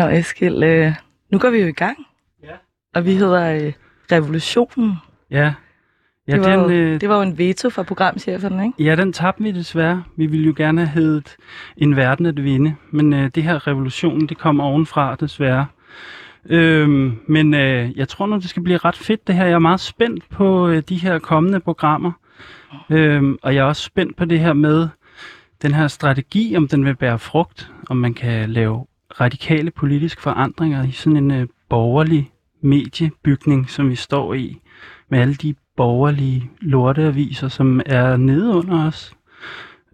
Nå Eskild, øh, nu går vi jo i gang. Ja. Og vi hedder øh, Revolutionen. Ja. Ja, det, var den, jo, øh, det var jo en veto fra programcheferne, ikke? ja, den tabte vi desværre. Vi ville jo gerne have heddet en verden at vinde, men øh, det her revolution, det kom ovenfra desværre. Øhm, men øh, jeg tror nu, det skal blive ret fedt det her. Jeg er meget spændt på øh, de her kommende programmer. Øhm, og jeg er også spændt på det her med den her strategi, om den vil bære frugt, om man kan lave radikale politiske forandringer i sådan en øh, borgerlig mediebygning, som vi står i, med alle de borgerlige lorteaviser, som er nede under os.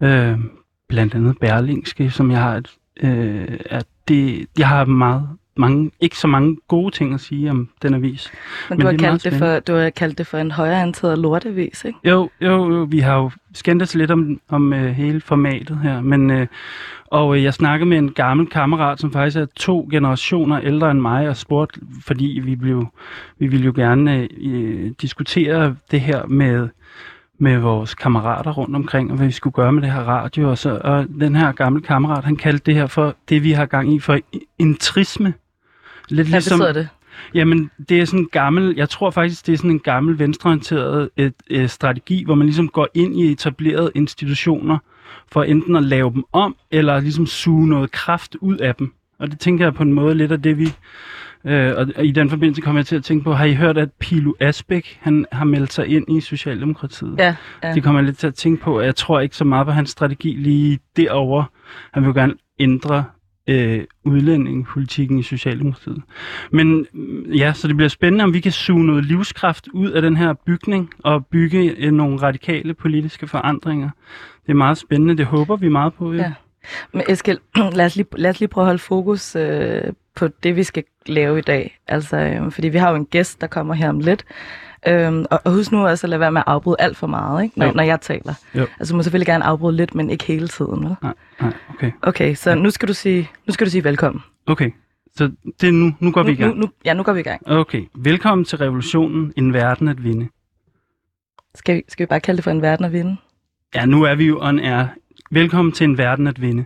Øh, blandt andet Berlingske, som jeg har et, øh, at det, jeg har meget mange, ikke så mange gode ting at sige om den avis. Men, Men du, har det kaldt det for, du har kaldt det for en højere antaget lortevis, ikke? Jo, jo, jo, vi har jo skændt os lidt om, om uh, hele formatet her, men uh, og uh, jeg snakkede med en gammel kammerat, som faktisk er to generationer ældre end mig, og spurgte, fordi vi, blev, vi ville jo gerne uh, diskutere det her med med vores kammerater rundt omkring, og hvad vi skulle gøre med det her radio. Og, så, og den her gamle kammerat, han kaldte det her for, det vi har gang i, for entrisme. Lidt Hvad betyder det? Jamen, det er sådan en gammel, jeg tror faktisk, det er sådan en gammel venstreorienteret et, et strategi, hvor man ligesom går ind i etablerede institutioner, for enten at lave dem om, eller ligesom suge noget kraft ud af dem. Og det tænker jeg på en måde lidt af det, vi... Øh, og, i den forbindelse kommer jeg til at tænke på, har I hørt, at Pilu Asbæk, han har meldt sig ind i Socialdemokratiet? Ja, ja. Det kommer jeg lidt til at tænke på, jeg tror ikke så meget på hans strategi lige derover. Han vil gerne ændre øh, udlændingepolitikken i Socialdemokratiet. Men mm, ja, så det bliver spændende, om vi kan suge noget livskraft ud af den her bygning og bygge øh, nogle radikale politiske forandringer. Det er meget spændende, det håber vi meget på. Ja. Ja. Men Eskild, lad os lige, lad os lige prøve at holde fokus øh, på det, vi skal lave i dag. Altså, øh, fordi vi har jo en gæst, der kommer her om lidt. Øhm, og, og husk nu også at lade være med at afbryde alt for meget, ikke? Når, Jo. når jeg taler. Jo. Altså, du må selvfølgelig gerne afbryde lidt, men ikke hele tiden, vel? Nej, nej, okay. Okay, så nu skal du sige, nu skal du sige velkommen. Okay, så det er nu, nu går vi i Nu, nu, gang. nu, ja, nu går vi i gang. Okay, velkommen til revolutionen, en verden at vinde. Skal vi, skal vi bare kalde det for en verden at vinde? Ja, nu er vi jo on air. Velkommen til en verden at vinde.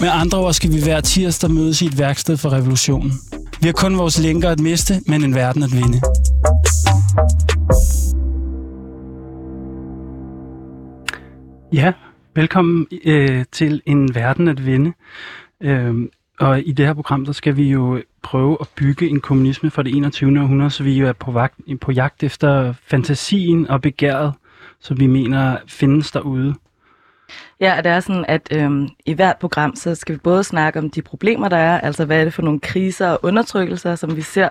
Med andre ord skal vi hver tirsdag mødes i et værksted for revolutionen. Vi har kun vores lænker at miste, men en verden at vinde. Ja, velkommen øh, til en verden at vinde. Øh, og i det her program, der skal vi jo prøve at bygge en kommunisme for det 21. århundrede, så vi jo er på, vagt, på jagt efter fantasien og begæret, som vi mener findes derude. Ja, det er sådan, at øhm, i hvert program, så skal vi både snakke om de problemer, der er, altså hvad er det for nogle kriser og undertrykkelser, som vi ser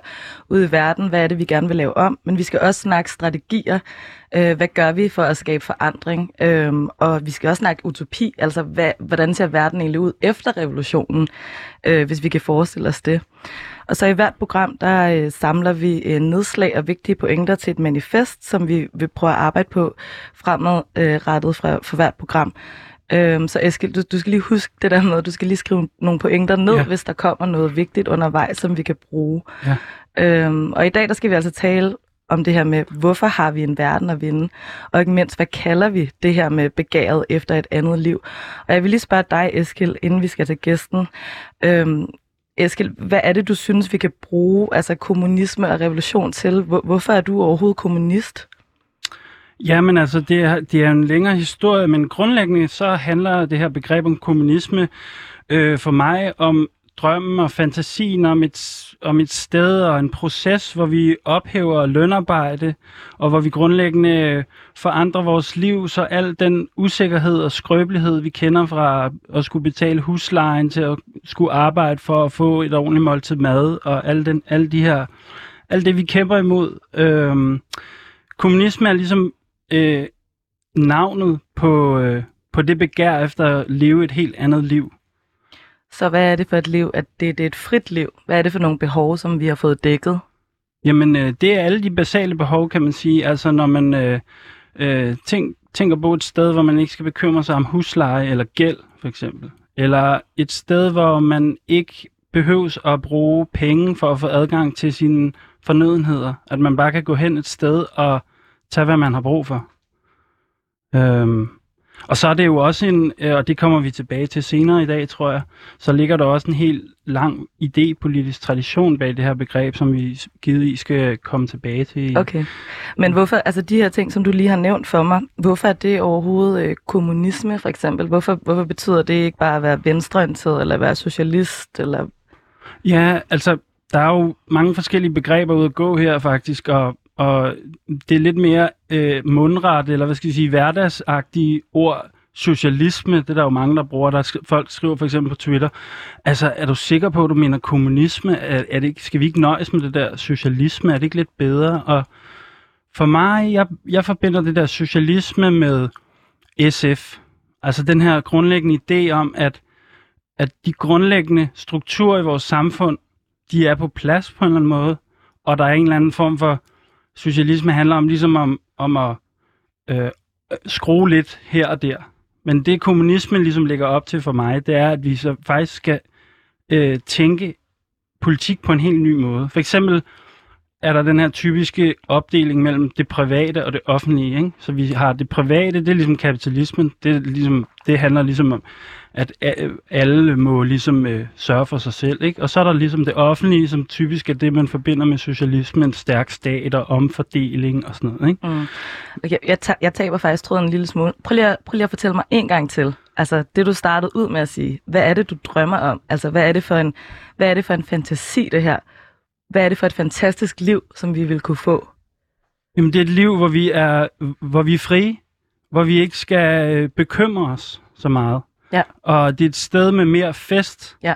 ude i verden, hvad er det, vi gerne vil lave om, men vi skal også snakke strategier, øh, hvad gør vi for at skabe forandring, øhm, og vi skal også snakke utopi, altså hvad, hvordan ser verden egentlig ud efter revolutionen, øh, hvis vi kan forestille os det. Og så i hvert program, der øh, samler vi øh, nedslag og vigtige pointer til et manifest, som vi vil prøve at arbejde på fremadrettet øh, fra, for hvert program. Øhm, så Eskild, du, du skal lige huske det der med, du skal lige skrive nogle pointer ned, Ja. hvis der kommer noget vigtigt undervejs, som vi kan bruge. Ja. Øhm, og i dag, der skal vi altså tale om det her med, hvorfor har vi en verden at vinde? Og ikke mindst, hvad kalder vi det her med begæret efter et andet liv? Og jeg vil lige spørge dig, Eskild, inden vi skal til gæsten. Øhm, Eskil, hvad er det, du synes, vi kan bruge altså kommunisme og revolution til? Hvor, hvorfor er du overhovedet kommunist? Jamen altså, det er, det er en længere historie, men grundlæggende så handler det her begreb om kommunisme øh, for mig om drømmen og fantasien om et, om et sted og en proces, hvor vi ophæver lønarbejde, og hvor vi grundlæggende øh, forandrer vores liv, så al den usikkerhed og skrøbelighed, vi kender fra at skulle betale huslejen til at skulle arbejde for at få et ordentligt måltid mad, og alle, den, alle de her, alt det, vi kæmper imod. Øhm, kommunisme er ligesom øh, navnet på, øh, på det begær efter at leve et helt andet liv. Så hvad er det for et liv? At det, det er et frit liv? Hvad er det for nogle behov, som vi har fået dækket? Jamen, øh, det er alle de basale behov, kan man sige. Altså, når man øh, øh, tænk, tænker på et sted, hvor man ikke skal bekymre sig om husleje eller gæld, for eksempel. Eller et sted, hvor man ikke behøves at bruge penge for at få adgang til sine fornødenheder. At man bare kan gå hen et sted og tage, hvad man har brug for. Øhm, og så er det jo også en, øh, og det kommer vi tilbage til senere i dag, tror jeg, så ligger der også en helt lang idépolitisk tradition bag det her begreb, som vi givetvis skal komme tilbage til. Okay. Men hvorfor, altså de her ting, som du lige har nævnt for mig, hvorfor er det overhovedet øh, kommunisme for eksempel? Hvorfor, hvorfor betyder det ikke bare at være venstreorienteret, eller være socialist, eller... Ja, altså, der er jo mange forskellige begreber ude at gå her faktisk, og og det er lidt mere øh, mundret, eller hvad skal jeg sige, hverdagsagtige ord. Socialisme, det er der jo mange, der bruger. Der sk- folk skriver for eksempel på Twitter, altså er du sikker på, at du mener kommunisme? Er, er det ikke, skal vi ikke nøjes med det der socialisme? Er det ikke lidt bedre? Og for mig, jeg, jeg forbinder det der socialisme med SF. Altså den her grundlæggende idé om, at, at de grundlæggende strukturer i vores samfund, de er på plads på en eller anden måde, og der er en eller anden form for socialisme handler om ligesom om, om at øh, skrue lidt her og der. Men det kommunismen ligesom lægger op til for mig, det er, at vi så faktisk skal øh, tænke politik på en helt ny måde. For eksempel er der den her typiske opdeling mellem det private og det offentlige. Ikke? Så vi har det private, det er ligesom kapitalismen. Det, er ligesom, det handler ligesom om, at alle må ligesom øh, sørge for sig selv. Ikke? Og så er der ligesom det offentlige, som typisk er det, man forbinder med socialisme, en stærk stat og omfordeling og sådan noget. Ikke? Mm. Okay, jeg, ta- jeg taber faktisk tråden en lille smule. Prøv lige, at, prøv lige at fortælle mig en gang til. Altså det, du startede ud med at sige. Hvad er det, du drømmer om? Altså hvad er det for en, hvad er det for en fantasi, det her? Hvad er det for et fantastisk liv, som vi vil kunne få? Jamen det er et liv, hvor vi er, hvor vi er frie. Hvor vi ikke skal øh, bekymre os så meget. Ja. Og det er et sted med mere fest. Ja.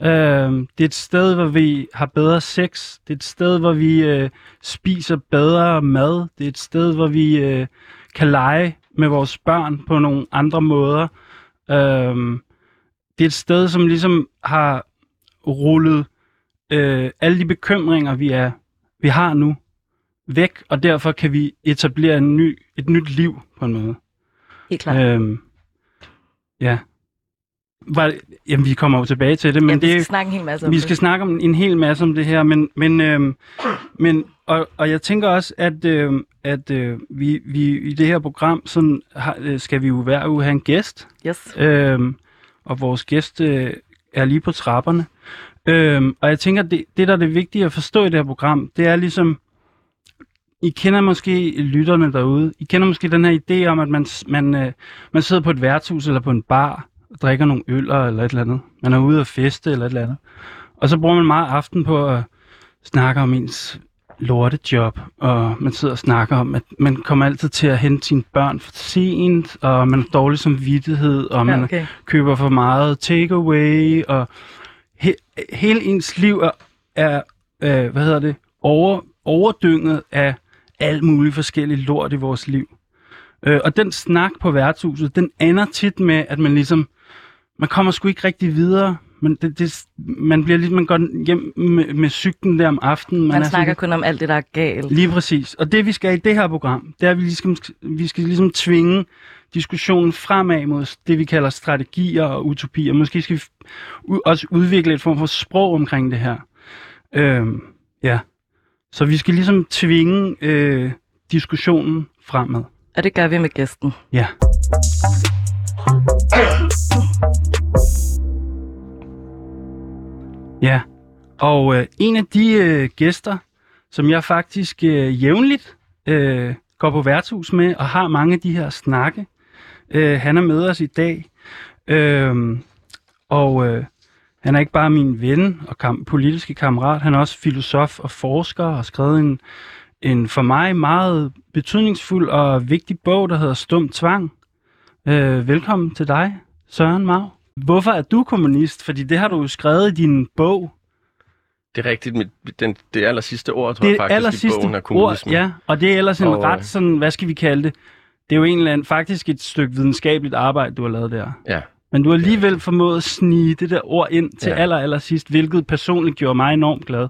Øhm, det er et sted, hvor vi har bedre sex. Det er et sted, hvor vi øh, spiser bedre mad. Det er et sted, hvor vi øh, kan lege med vores børn på nogle andre måder. Øhm, det er et sted, som ligesom har rullet øh, alle de bekymringer, vi, er, vi har nu, væk, og derfor kan vi etablere en ny, et nyt liv på en måde. Helt klart. Øhm, ja. Var, jamen, vi kommer jo tilbage til det, men ja, det, vi skal snakke en hel masse om vi det. skal snakke om en hel masse om det her, men, men, øhm, men og, og jeg tænker også, at, øh, at øh, vi, vi i det her program, sådan, har, øh, skal vi jo hver uge have en gæst. Yes. Øhm, og vores gæst øh, er lige på trapperne. Øhm, og jeg tænker, det, det, der er det vigtige at forstå i det her program, det er ligesom, I kender måske lytterne derude. I kender måske den her idé om, at man, man, øh, man sidder på et værtshus eller på en bar og drikker nogle øl eller et eller andet. Man er ude at feste eller et eller andet. Og så bruger man meget aften på at snakke om ens lortejob, og man sidder og snakker om, at man kommer altid til at hente sine børn for sent, og man har dårlig samvittighed, og man ja, okay. køber for meget takeaway, og he, hele ens liv er, er øh, hvad hedder det, over, overdynget af alt muligt forskellige lort i vores liv. Øh, og den snak på værtshuset, den ender tit med, at man ligesom, man kommer sgu ikke rigtig videre. Men det, det, man bliver ligesom, man går hjem med, med cyklen der om aftenen. Man, man er snakker sådan, kun om alt det, der er galt. Lige præcis. Og det vi skal i det her program, det er, at vi, ligesom, vi skal ligesom tvinge diskussionen fremad mod det, vi kalder strategier og utopier. Måske skal vi også udvikle et form for sprog omkring det her. Øhm, ja. Så vi skal ligesom tvinge øh, diskussionen fremad. Og det gør vi med gæsten. Ja. Ja, og øh, en af de øh, gæster, som jeg faktisk øh, jævnligt øh, går på værtshus med og har mange af de her snakke, øh, han er med os i dag. Øh, og øh, han er ikke bare min ven og kam- politiske kammerat, han er også filosof og forsker og har skrevet en, en for mig meget betydningsfuld og vigtig bog, der hedder Stum Tvang. Øh, velkommen til dig, Søren Mau. Hvorfor er du kommunist? Fordi det har du jo skrevet i din bog. Det er rigtigt. Mit, den, det aller sidste ord, tror Det jeg er faktisk, aller i bogen er ord, kommunisme. ja. Og det er ellers en Og, øh, ret sådan, hvad skal vi kalde det? Det er jo en eller anden, faktisk et stykke videnskabeligt arbejde, du har lavet der. ja. Men du har alligevel formået at snige det der ord ind til Ja. aller, aller sidst, hvilket personligt gjorde mig enormt glad.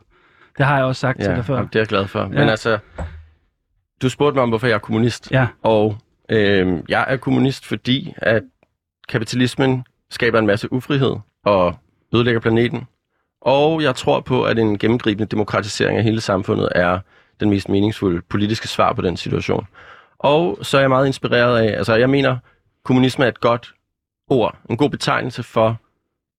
Det har jeg også sagt til ja dig før. jamen, det er jeg glad for. Ja. Men altså, du spurgte mig om, hvorfor jeg er kommunist. Ja, Og øh, jeg er kommunist, fordi at kapitalismen skaber en masse ufrihed og ødelægger planeten. Og jeg tror på, at en gennemgribende demokratisering af hele samfundet er den mest meningsfulde politiske svar på den situation. Og så er jeg meget inspireret af, altså jeg mener, kommunisme er et godt ord, en god betegnelse for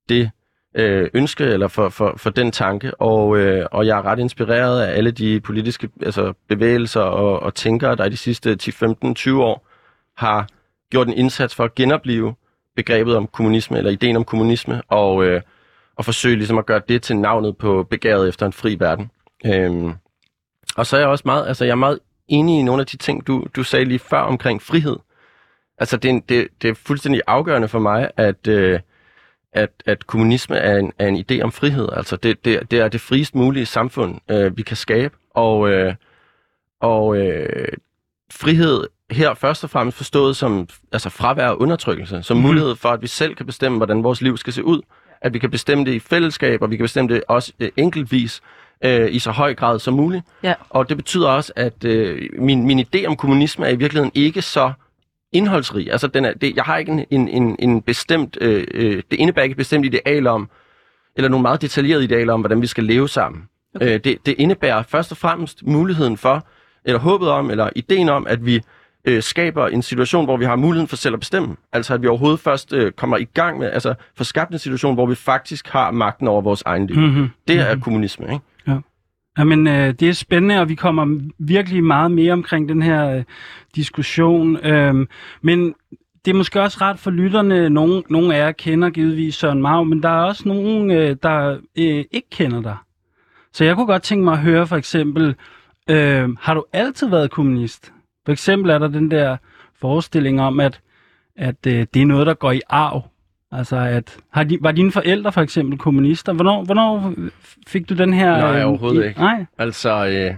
det øh, ønske, eller for, for, for den tanke, og, øh, og jeg er ret inspireret af alle de politiske altså bevægelser og, og tænkere, der i de sidste 10, 15, 20 år har gjort en indsats for at genopleve begrebet om kommunisme, eller ideen om kommunisme, og, øh, og forsøge ligesom at gøre det til navnet på begæret efter en fri verden. Øhm, og så er jeg også meget, altså jeg er meget enig i nogle af de ting, du, du sagde lige før omkring frihed. Altså det er, en, det, det er fuldstændig afgørende for mig, at, øh, at, at kommunisme er en, er en idé om frihed. Altså det, det, det er det friest mulige samfund, øh, vi kan skabe. Og, øh, og øh, frihed her først og fremmest forstået som altså fravær af undertrykkelse, som Mhm. mulighed for, at vi selv kan bestemme, hvordan vores liv skal se ud. At vi kan bestemme det i fællesskab, og vi kan bestemme det også øh, enkeltvis øh, i så høj grad som muligt. Ja. Og det betyder også, at øh, min, min idé om kommunisme er i virkeligheden ikke så indholdsrig. Altså, den er, det, jeg har ikke en, en, en, en bestemt, øh, øh, det indebærer ikke et bestemt ideal om, eller nogle meget detaljerede idealer om, hvordan vi skal leve sammen. Okay. Øh, det, det indebærer først og fremmest muligheden for, eller håbet om, eller ideen om, at vi øh, skaber en situation, hvor vi har muligheden for selv at bestemme. Altså at vi overhovedet først øh, kommer i gang med, altså får skabt en situation, hvor vi faktisk har magten over vores egen liv. Mm. mm-hmm. Det er kommunisme, ikke? Jamen, øh, det er spændende, og vi kommer virkelig meget mere omkring den her øh, diskussion. Øh, men det er måske også ret for lytterne. Nogle, nogle af jer kender givetvis Søren Mau, men der er også nogen, øh, der øh, ikke kender dig. Så jeg kunne godt tænke mig at høre for eksempel, øh, har du altid været kommunist? For eksempel er der den der forestilling om, at, at øh, det er noget, der går i arv. Altså, at, har de, var dine forældre for eksempel kommunister? Hvornår, hvornår fik du den her... Nej, øh, overhovedet i- ikke. Nej, Altså, øh,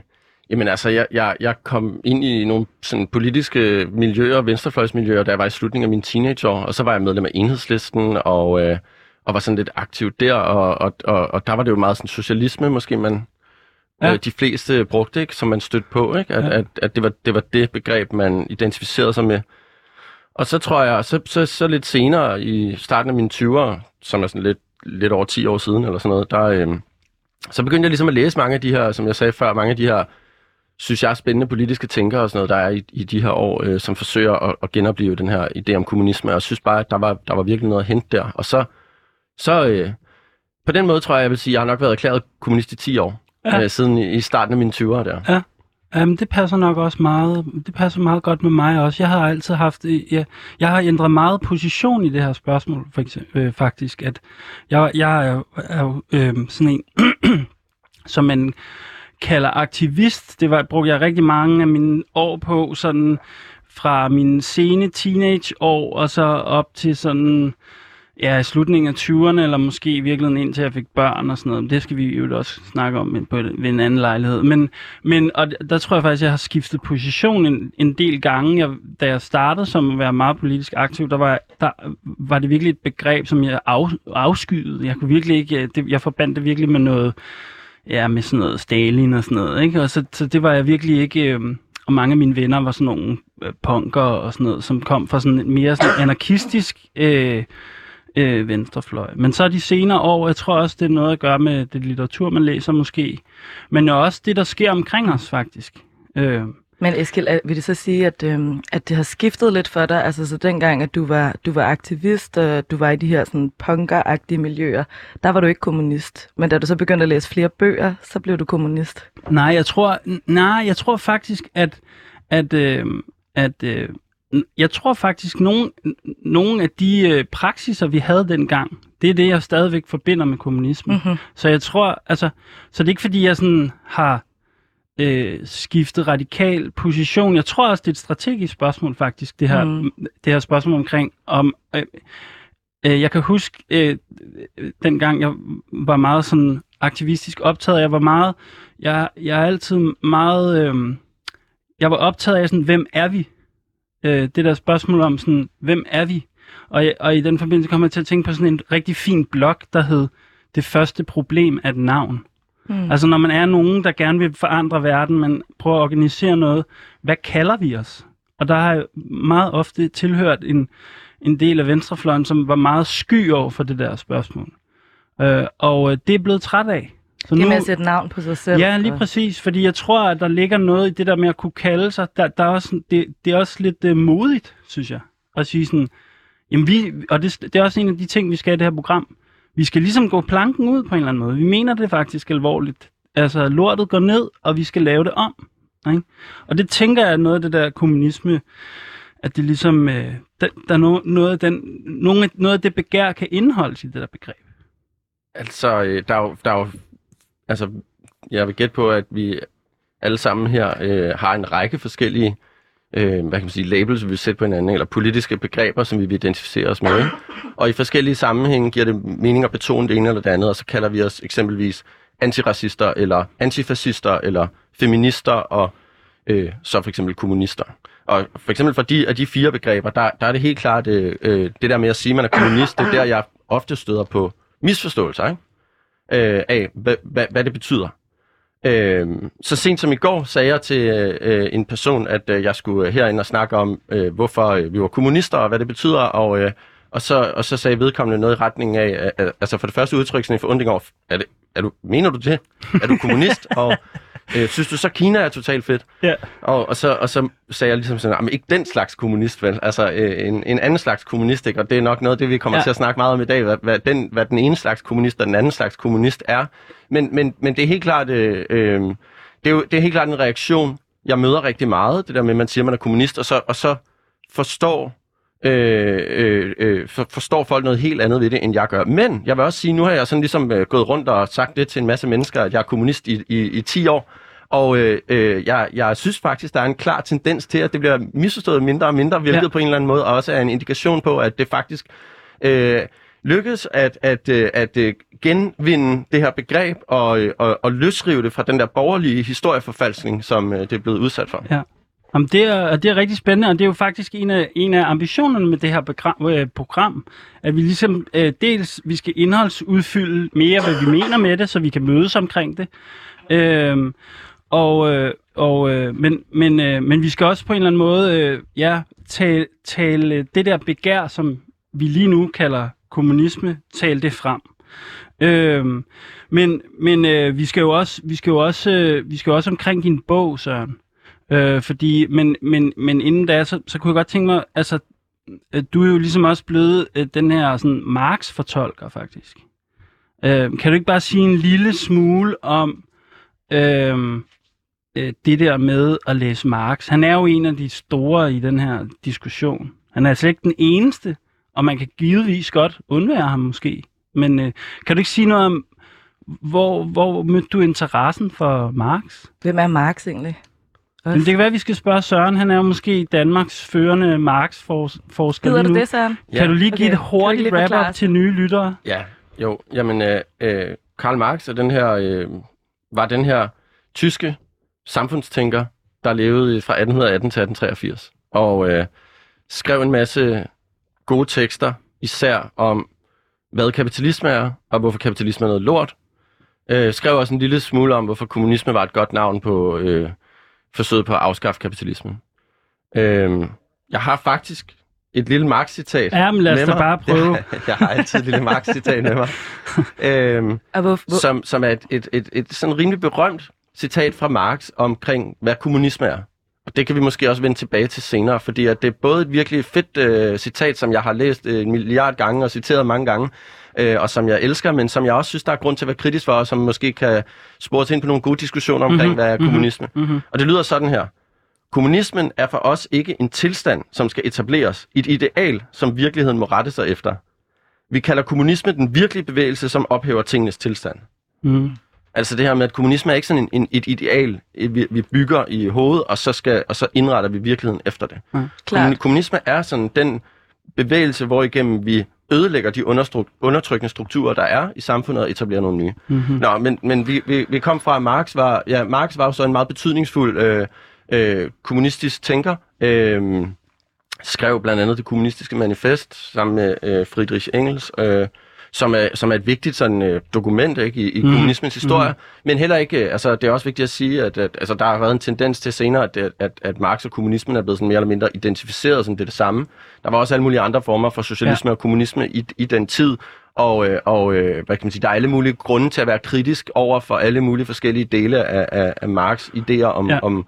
jamen altså, jeg, jeg, jeg kom ind i nogle sådan, politiske miljøer, venstrefløjsmiljøer, da jeg var i slutningen af mine teenageår, og så var jeg medlem af Enhedslisten, og, øh, og var sådan lidt aktiv der, og, og, og, og der var det jo meget sådan socialisme, måske man Ja. øh, de fleste brugte, ikke, som man stødte på, ikke? At, ja. at, at det, var, det var det begreb, man identificerede sig med. Og så tror jeg, så, så, så lidt senere, i starten af mine 20'ere, som er sådan lidt, lidt over 10 år siden, eller sådan noget, der, øh, så begyndte jeg ligesom at læse mange af de her, som jeg sagde før, mange af de her, synes jeg, spændende politiske tænkere og sådan noget, der er i, i de her år, øh, som forsøger at, at genopleve den her idé om kommunisme, og jeg synes bare, at der var, der var virkelig noget at hente der. Og så, så øh, på den måde tror jeg, jeg vil sige, at jeg har nok været erklæret kommunist i 10 år, Ja. ja. øh, siden i, i starten af mine 20'ere der. Jamen, det passer nok også meget. Det passer meget godt med mig også. Jeg har altid haft, øh, jeg, jeg har ændret meget position i det her spørgsmål, for eksempel, øh, faktisk. At jeg, jeg er er jo øh, sådan en, som man kalder aktivist. Det var, brugte jeg rigtig mange af mine år på, sådan fra min sene teenageår og så op til sådan ja, i slutningen af 20'erne, eller måske i virkeligheden indtil jeg fik børn og sådan noget. Det skal vi jo også snakke om på, ved en anden lejlighed. Men, men og der tror jeg faktisk, jeg har skiftet position en, en del gange. Jeg, da jeg startede som at være meget politisk aktiv, der var, der var det virkelig et begreb, som jeg af, afskyede. Jeg kunne virkelig ikke, det, jeg forbandt det virkelig med noget, ja, med sådan noget Stalin og sådan noget, ikke? Og så, så det var jeg virkelig ikke, øh, og mange af mine venner var sådan nogle øh, punker og sådan noget, som kom fra sådan en mere sådan anarkistisk øh, øh, venstrefløj. Men så de senere år, jeg tror også, det er noget at gøre med det litteratur, man læser måske, men også det, der sker omkring os faktisk. Øh, Men Eskild, er- vil det så sige, at, øhm, at det har skiftet lidt for dig? Altså så dengang, at du var, du var aktivist, og du var i de her sådan punkeragtige miljøer, der var du ikke kommunist. Men da du så begyndte at læse flere bøger, så blev du kommunist. Nej, jeg tror, nej, jeg tror faktisk, at, at, øh, at øh, jeg tror faktisk, nogle, nogle af de øh, praksiser, vi havde dengang, det er det, jeg stadigvæk forbinder med kommunismen. Mhm. Så jeg tror, altså, så det er ikke fordi, jeg sådan har øh, skiftet radikal position. Jeg tror også, det er et strategisk spørgsmål faktisk, det her, Mm. det her spørgsmål omkring, om, øh, øh, jeg kan huske, øh, dengang jeg var meget sådan aktivistisk optaget, jeg var meget, jeg, jeg er altid meget, øh, jeg var optaget af sådan, hvem er vi? Øh, det der spørgsmål om sådan, hvem er vi? Og, og i den forbindelse kom jeg til at tænke på sådan en rigtig fin blog, der hed Det første problem er et navn. Mm. Altså når man er nogen, der gerne vil forandre verden, men prøver at organisere noget, hvad kalder vi os? Og der har jeg meget ofte tilhørt en, en del af venstrefløjen, som var meget sky over for det der spørgsmål. Øh, og øh, det er blevet træt af. Så Det med at sætte navn på sig selv. Ja, lige og- præcis, fordi jeg tror, at der ligger noget i det der med at kunne kalde sig. Der, der er også, det, det er også lidt uh, modigt, synes jeg, at sige sådan, jamen vi, og det, det er også en af de ting, vi skal i det her program. Vi skal ligesom gå planken ud på en eller anden måde. Vi mener det faktisk alvorligt. Altså, lortet går ned, og vi skal lave det om. Ikke? Og det tænker jeg er noget af det der kommunisme, at det ligesom, øh, der, der er no, noget, af den, nogle, noget af det begær kan indeholdes i det der begreb. Altså, øh, der er jo, der er jo, altså, jeg vil gætte på, at vi alle sammen her øh, har en række forskellige, øh, hvad kan man sige, labels, vi vil sætte på hinanden, eller politiske begreber, som vi vil identificere os med. Og i forskellige sammenhænge giver det mening at betone det ene eller det andet, og så kalder vi os eksempelvis antiracister, eller antifascister, eller feminister, og øh, så for eksempel kommunister. Og for eksempel for de, af de fire begreber, der, der er det helt klart øh, øh det der med at sige, at man er kommunist, det er der, jeg ofte støder på misforståelser ikke? Øh, af, hvad, hvad, hvad det betyder. Øh, så sent som i går sagde jeg til øh, en person, at øh, jeg skulle herinde og snakke om, øh, hvorfor øh, vi var kommunister og hvad det betyder, og, øh, og, så, og så sagde vedkommende noget i retning af, øh, altså for det første udtryk sådan en forundring over, er det, er du, mener du det? Er du kommunist? og øh, synes du så, Kina er totalt fedt? Ja. Og, og, så, og så sagde jeg ligesom sådan, men ikke den slags kommunist, vel? Altså øh, en, en anden slags kommunist, ikke? Og det er nok noget af det, vi kommer Ja. ja. til at snakke meget om i dag, hvad, hvad, den, hvad den ene slags kommunist og den anden slags kommunist er. Men, men, men det er helt klart, øh, øh, det, er jo, det er helt klart en reaktion, jeg møder rigtig meget, det der med, at man siger, at man er kommunist, og så, og så forstår øh, øh, øh, for, forstår folk noget helt andet ved det, end jeg gør. Men jeg vil også sige, nu har jeg sådan ligesom øh, gået rundt og sagt det til en masse mennesker, at jeg er kommunist i, i, i 10 år, og øh, øh, jeg, jeg synes faktisk, der er en klar tendens til, at det bliver misforstået mindre og mindre, hvilket Ja. på en eller anden måde også er en indikation på, at det faktisk øh, lykkes at, at, øh, at øh, genvinde det her begreb og, og, og løsrive det fra den der borgerlige historieforfalskning, som det er blevet udsat for. Ja. Jamen, det, er, det er rigtig spændende, og det er jo faktisk en af, en af ambitionerne med det her program, øh, program at vi ligesom øh, dels vi skal indholdsudfylde mere, hvad vi mener med det, så vi kan mødes omkring det. Øhm, og, øh, og, øh, men, men, øh, men vi skal også på en eller anden måde øh, ja, tale, tale det der begær, som vi lige nu kalder kommunisme, tale det frem. Øhm, men men øh, vi skal jo også vi skal jo også øh, vi skal jo også omkring din bog, Søren. Øh, fordi, men, men, men inden da, så, så kunne jeg godt tænke mig, altså, øh, du er jo ligesom også blevet øh, den her sådan Marx-fortolker, faktisk. Øh, kan du ikke bare sige en lille smule om øh, øh, det der med at læse Marx? Han er jo en af de store i den her diskussion. Han er altså ikke den eneste, og man kan givetvis godt undvære ham måske. Men øh, kan du ikke sige noget om, hvor, hvor mødte du interessen for Marx? Hvem er Marx egentlig? Men det kan være, at vi skal spørge Søren. Han er jo måske Danmarks førende Marx-forsker Gider lige du nu. det, Søren? Kan du lige Okay. give et hurtigt wrap-up til nye lyttere? Ja, jo, jamen, øh, øh, Karl Marx er den her, øh, var den her tyske samfundstænker, der levede fra 1818 til 1883, og øh, skrev en masse gode tekster, især om, hvad kapitalisme er, og hvorfor kapitalisme er noget lort. Øh, skrev også en lille smule om, hvorfor kommunisme var et godt navn på øh, forsøget på at afskaffe kapitalismen. Øh, jeg har faktisk et lille Marx-citat Ja, men lad os da mig. bare prøve. Jeg har altid et lille Marx-citat med mig. øhm, hvor, hvor, som, som er et, et, et, et sådan rimelig berømt citat fra Marx omkring, hvad kommunisme er. Og det kan vi måske også vende tilbage til senere, fordi at det er både et virkelig fedt øh, citat, som jeg har læst øh, en milliard gange og citeret mange gange, øh, og som jeg elsker, men som jeg også synes, der er grund til at være kritisk for, og som måske kan spore til ind på nogle gode diskussioner omkring, mm-hmm. hvad er kommunisme. Mm-hmm. Og det lyder sådan her. Kommunismen er for os ikke en tilstand, som skal etableres. Et ideal, som virkeligheden må rette sig efter. Vi kalder kommunisme den virkelige bevægelse, som ophæver tingenes tilstand. Mm. Altså det her med, at kommunisme er ikke sådan en, en, et ideal, vi, vi bygger i hovedet, og så, skal, og så indretter vi virkeligheden efter det. Mm. Klart. Kommunisme er sådan den bevægelse, hvor igennem vi ødelægger de undertrykkende strukturer, der er i samfundet, og etablerer nogle nye. Mm-hmm. Nå, men, men vi, vi, vi kom fra, at Marx var, ja, Marx var jo så en meget betydningsfuld øh, øh, kommunistisk tænker. Øh, skrev blandt andet det kommunistiske manifest sammen med øh, Friedrich Engels. Øh, som er, som er et vigtigt sådan, øh, dokument ikke, i, i mm. kommunismens historie. Mm. Men heller ikke, øh, altså det er også vigtigt at sige, at, at altså, der har været en tendens til senere, at, at, at Marx og kommunismen er blevet sådan mere eller mindre identificeret som det, det samme. Der var også alle mulige andre former for socialisme ja. og kommunisme i, i den tid, og, øh, og øh, hvad kan man sige, der er alle mulige grunde til at være kritisk over for alle mulige forskellige dele af, af, af Marx' idéer om, ja. om,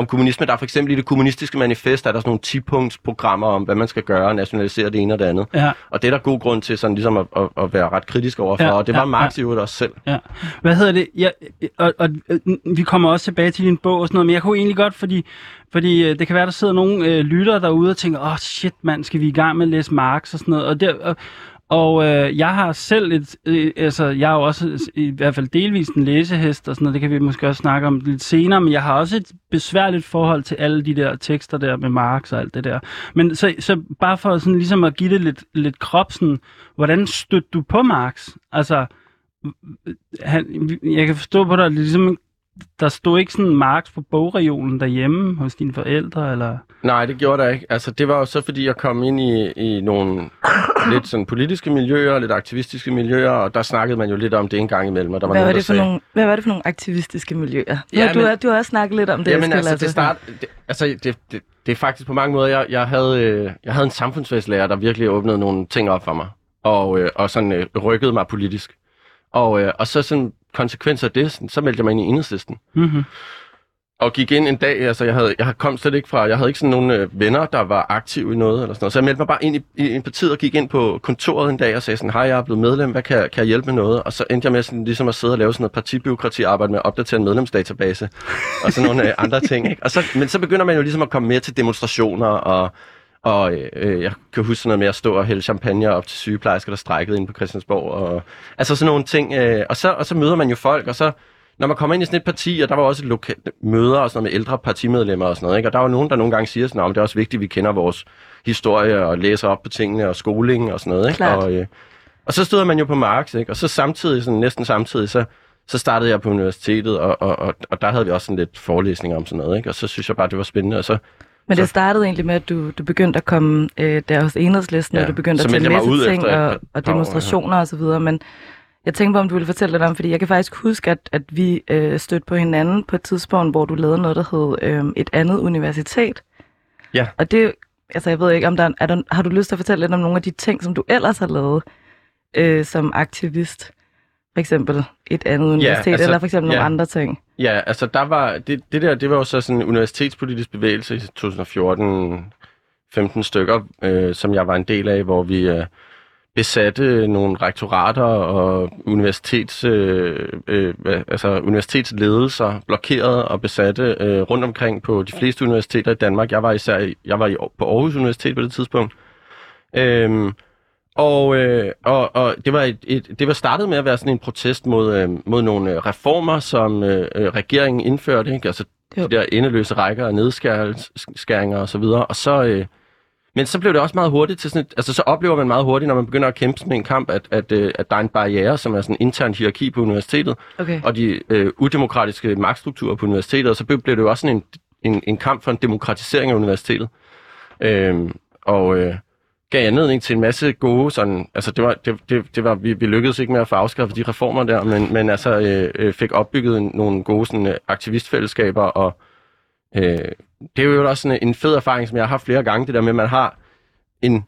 om kommunisme. Der er for eksempel i det kommunistiske manifest, der er der sådan nogle 10-punktsprogrammer om, hvad man skal gøre, nationalisere det ene og det andet. Ja. Og det er der god grund til sådan ligesom at, at, at være ret kritisk overfor, ja, og det var ja, Marx ja. i øvrigt også selv. Ja. Hvad hedder det? Ja, og, og, vi kommer også tilbage til din bog og sådan noget, men jeg kunne egentlig godt, fordi fordi øh, det kan være, der sidder nogle øh, lyttere derude og tænker, åh oh, shit mand, skal vi i gang med at læse Marx og sådan noget. Og, der, og, og øh, jeg har selv et, øh, altså jeg har jo også i hvert fald delvist en læsehest og sådan noget, det kan vi måske også snakke om lidt senere, men jeg har også et besværligt forhold til alle de der tekster der med Marx og alt det der. Men så, så bare for sådan ligesom at give det lidt, lidt krop, sådan, hvordan støtter du på Marx? Altså, han, jeg kan forstå på dig, at det ligesom der stod ikke sådan Marx på bogregionen derhjemme hos dine forældre, eller? Nej, det gjorde der ikke. Altså, det var jo så, fordi jeg kom ind i, i nogle lidt sådan politiske miljøer, lidt aktivistiske miljøer, og der snakkede man jo lidt om det en gang imellem, og der var hvad, nogen, var det for sagde... nogle, hvad var det for nogle aktivistiske miljøer? Ja, du, men, du har også snakket lidt om det. Jamen altså, det, start, det, altså det, det, det er faktisk på mange måder, jeg, jeg, havde, øh, jeg havde en samfundsfagslærer, der virkelig åbnede nogle ting op for mig, og, øh, og sådan øh, rykkede mig politisk. Og, øh, og så sådan konsekvens af det, så meldte jeg mig ind i enhedslisten. Mm-hmm. Og gik ind en dag, altså jeg, havde, jeg kom slet ikke fra, jeg havde ikke sådan nogle øh, venner, der var aktive i noget, eller sådan noget. så jeg meldte mig bare ind i, i, i partiet og gik ind på kontoret en dag og sagde sådan, hej, jeg er blevet medlem, hvad kan, kan jeg hjælpe med noget? Og så endte jeg med sådan, ligesom at sidde og lave sådan noget partibyråkrati arbejde med at opdatere en medlemsdatabase og sådan nogle øh, andre ting. Ikke? Og så, men så begynder man jo ligesom at komme mere til demonstrationer og og øh, jeg kan huske sådan noget med at stå og hælde champagne op til sygeplejersker, der strækkede ind på Christiansborg. Og, altså sådan nogle ting. Øh, og, så, og så møder man jo folk, og så når man kommer ind i sådan et parti, og der var også et lokalt møder og sådan noget med ældre partimedlemmer og sådan noget, ikke? og der var nogen, der nogle gange siger sådan, at det er også vigtigt, at vi kender vores historie og læser op på tingene og skoling og sådan noget. Ikke? Og, øh, og så stod man jo på Marx, ikke? og så samtidig, sådan næsten samtidig, så, så startede jeg på universitetet, og, og, og, og der havde vi også sådan lidt forelæsninger om sådan noget, ikke? og så synes jeg bare, det var spændende, og så men det startede egentlig med, at du, du begyndte at komme øh, der hos enhedslisten, ja, og du begyndte at tage masse ting og, og demonstrationer ja. og så videre, men jeg tænker på, om du ville fortælle lidt om, fordi jeg kan faktisk huske, at, at vi øh, stødte på hinanden på et tidspunkt, hvor du lavede noget, der hed øh, et andet universitet. Ja. Og det, altså jeg ved ikke, om der, er der, har du lyst til at fortælle lidt om nogle af de ting, som du ellers har lavet øh, som aktivist? For eksempel et andet universitet, ja, altså, eller for eksempel ja. nogle andre ting? Ja, altså der var, det, det der, det var jo så sådan en universitetspolitisk bevægelse i 2014, 15 stykker, øh, som jeg var en del af, hvor vi øh, besatte nogle rektorater og universitets, øh, øh, altså universitetsledelser, blokerede og besatte øh, rundt omkring på de fleste universiteter i Danmark. Jeg var især jeg var i, på Aarhus Universitet på det tidspunkt. Øh, og, øh, og, og det, var et, et, det var startet med at være sådan en protest mod, øh, mod nogle øh, reformer, som øh, øh, regeringen indførte, ikke? altså jo. de der endeløse rækker af nedskæringer og så videre. Og så, øh, men så blev det også meget hurtigt til sådan et, altså så oplever man meget hurtigt, når man begynder at kæmpe sådan en kamp, at, at, øh, at der er en barriere, som er sådan en intern hierarki på universitetet, okay. og de øh, udemokratiske magtstrukturer på universitetet, og så blev, blev det jo også sådan en, en, en kamp for en demokratisering af universitetet. Øh, og, øh, gav anledning til en masse gode sådan, altså det var, det, det, det var vi, vi lykkedes ikke med at få afskaffet de reformer der, men, men altså øh, øh, fik opbygget nogle gode sådan, øh, aktivistfællesskaber, og øh, det er jo også sådan en fed erfaring, som jeg har haft flere gange, det der med, at man har en,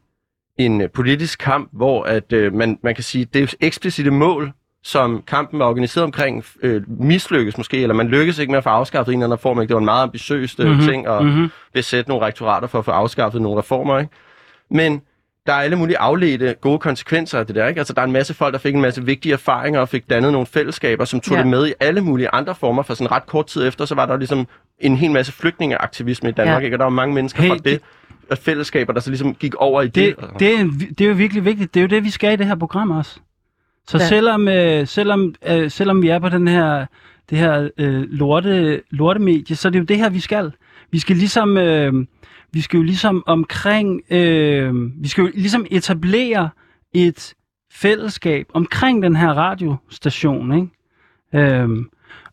en politisk kamp, hvor at øh, man, man kan sige, det eksplicite mål som kampen var organiseret omkring, øh, mislykkes måske, eller man lykkes ikke med at få afskaffet en eller anden reform. Ikke? Det var en meget ambitiøs øh, Mhm, ting at mhm. besætte nogle rektorater for at få afskaffet nogle reformer. Ikke? Men der er alle mulige afledte gode konsekvenser af det der. Ikke? Altså, der er en masse folk, der fik en masse vigtige erfaringer og fik dannet nogle fællesskaber, som tog Ja. det med i alle mulige andre former. For sådan ret kort tid efter, så var der ligesom en hel masse flygtningeaktivisme i Danmark. Ja. Ikke? Og der var mange mennesker Hey, fra det, det fællesskaber, der så ligesom gik over i det. det, det, er, det er jo virkelig vigtigt. Det er jo det, vi skal i det her program også. Så ja. selvom, øh, selvom, øh, selvom vi er på den her, det her øh, lorte, lortemedie, så er det jo det her, vi skal. Vi skal ligesom, øh, vi skal jo ligesom omkring, øh, vi skal jo ligesom etablere et fællesskab omkring den her radiostation, ikke? Øhm,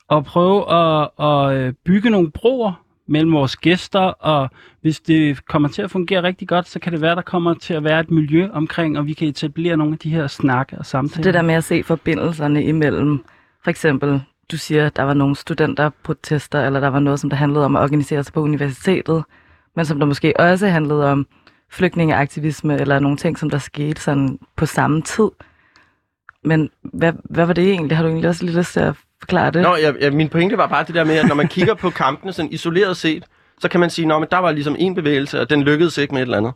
og prøve at, at øh, bygge nogle broer mellem vores gæster, og hvis det kommer til at fungere rigtig godt, så kan det være, der kommer til at være et miljø omkring, og vi kan etablere nogle af de her snakke og samtaler. Det der med at se forbindelserne imellem, for eksempel, du siger, at der var nogle studenterprotester, eller der var noget, som der handlede om at organisere sig på universitetet, men som der måske også handlede om flygtningeaktivisme, eller nogle ting, som der skete sådan på samme tid. Men hvad, hvad var det egentlig? Har du egentlig også lige lyst til at forklare det? Nå, ja, ja, min pointe var bare det der med, at når man kigger på kampene sådan isoleret set, så kan man sige, at der var ligesom en bevægelse, og den lykkedes ikke med et eller andet.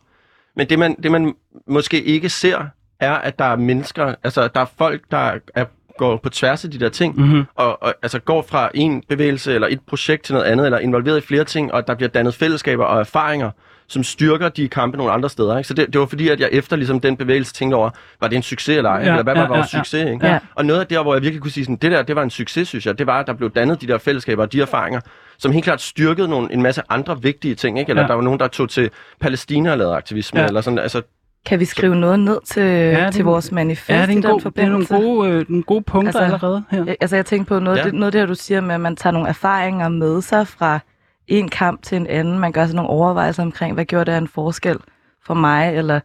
Men det man, det man måske ikke ser, er, at der er mennesker, altså der er folk, der er, går på tværs af de der ting, Mm-hmm. og, og altså går fra en bevægelse eller et projekt til noget andet, eller involveret i flere ting, og der bliver dannet fællesskaber og erfaringer, som styrker de kampe nogle andre steder. Ikke? Så det, det var fordi, at jeg efter ligesom, den bevægelse tænkte over, var det en succes eller ej? Ja, eller hvad var ja, vores ja. succes? Ikke? Ja. Og noget af det, hvor jeg virkelig kunne sige, sådan, det der, det var en succes, synes jeg, det var, at der blev dannet de der fællesskaber og de erfaringer, som helt klart styrkede nogle, en masse andre vigtige ting. Ikke? Eller Ja. der var nogen, der tog til Palæstina og lavede aktivisme, Ja. eller sådan, altså, Kan vi skrive noget ned til, ja, det- til vores manifest Ja, det er, en i den god, det er nogle forbindelse? gode, øh, nogle gode punkter Altså, allerede her. Altså jeg tænker på noget, ja. Det, noget af det her, du siger med, at man tager nogle erfaringer med sig fra en kamp til en anden. Man gør sig nogle overvejelser omkring, hvad gjorde det en forskel for mig, eller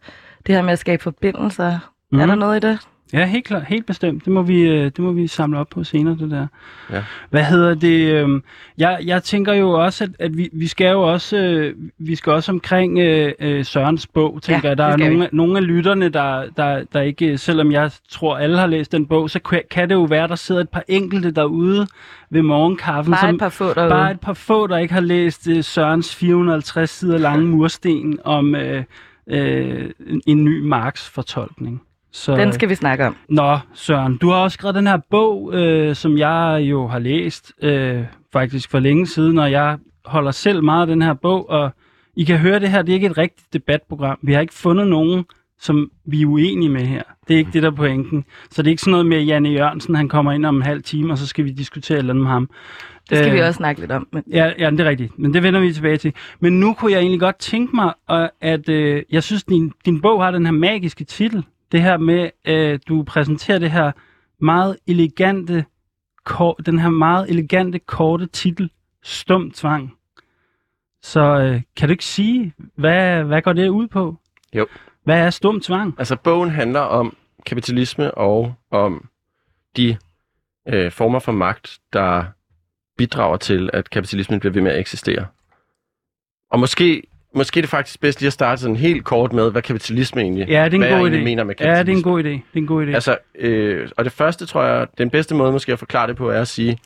det her med at skabe forbindelser. Mm. Er Mhm. der noget i det? Ja, helt klart, helt bestemt. Det må vi, øh, det må vi samle op på senere, det der. Ja. Hvad hedder det? øhm, Jeg, jeg tænker jo også, at, at vi, vi skal jo også, øh, vi skal også omkring øh, øh, Sørens bog, tænker Ja, jeg. Der det er nogle, vi. af- nogle af lytterne, der, der, der ikke, selvom jeg tror, alle har læst den bog, så kan- det jo være, der sidder et par enkelte derude ved morgenkaffen, Bare som, et par få derude. bare et par få, der ikke har læst øh, Sørens 450 sider lange mursten om øh, øh, en, en ny Marx-fortolkning. Så, Den skal vi snakke om. Nå, Søren, du har også skrevet den her bog, øh, som jeg jo har læst øh, faktisk for længe siden, og jeg holder selv meget af den her bog, og I kan høre det her, det er ikke et rigtigt debatprogram. Vi har ikke fundet nogen, som vi er uenige med her. Det er ikke det, der er pointen. Så det er ikke sådan noget med, at Janne Jørgensen han kommer ind om en halv time, og så skal vi diskutere et eller andet med ham. Det skal Øh, vi også snakke lidt om. Men Ja, ja, det er rigtigt. Men det vender vi tilbage til. Men nu kunne jeg egentlig godt tænke mig, at, at øh, jeg synes, din, din bog har den her magiske titel. Det her med, at øh, du præsenterer det her meget elegante, kor, den her meget elegante, korte titel, Stum Tvang. Så øh, kan du ikke sige, hvad, hvad går det ud på? Jo. Hvad er Stum Tvang? Altså, bogen handler om kapitalisme og om de øh, former for magt, der bidrager til, at kapitalismen bliver ved med at eksistere. Og måske, måske er det faktisk bedst lige at starte sådan helt kort med, hvad kapitalisme egentlig, Ja, det er hvad en jeg god egentlig idé. mener med Ja, det er en kapitalisme. god idé. Det er en god idé. Altså, øh, og det første, tror jeg, den bedste måde måske at forklare det på, er at sige,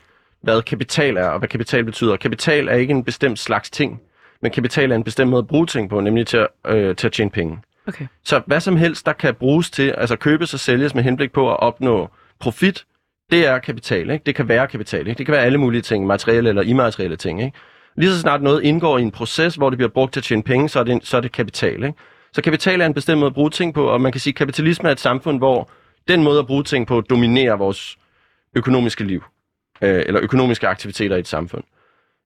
hvad kapital er, og hvad kapital betyder. Kapital er ikke en bestemt slags ting, men kapital er en bestemt måde at bruge ting på, nemlig til at, øh, til at tjene penge. okay. Så hvad som helst, der kan bruges til, altså købes og sælges med henblik på at opnå profit, det er kapital. Ikke? Det kan være kapital. Ikke? Det kan være alle mulige ting, materielle eller immaterielle ting. Ikke? Lige så snart noget indgår i en proces, hvor det bliver brugt til at tjene penge, så er det, så er det kapital. Ikke? Så kapital er en bestemt måde at bruge ting på, og man kan sige, at kapitalisme er et samfund, hvor den måde at bruge ting på dominerer vores økonomiske liv, øh, eller økonomiske aktiviteter i et samfund.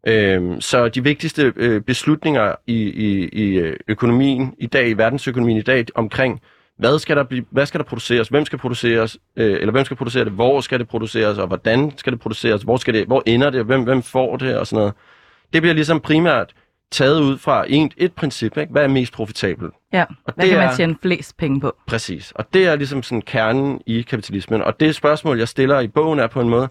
Øh, så de vigtigste øh, beslutninger i, i, i øh, økonomien i dag, i verdensøkonomien i dag, omkring hvad skal der, blive, hvad skal der produceres, hvem skal produceres, øh, eller hvem skal producere det, hvor skal det produceres, og hvordan skal det produceres, hvor, skal det, hvor ender det, hvem, hvem får det, og sådan noget. Det bliver ligesom primært taget ud fra et, et princip, ikke? hvad er mest profitabelt. Ja, Og hvad det kan man tjene flest penge på? Præcis. Og det er ligesom sådan kernen i kapitalismen. Og det spørgsmål, jeg stiller i bogen, er på en måde,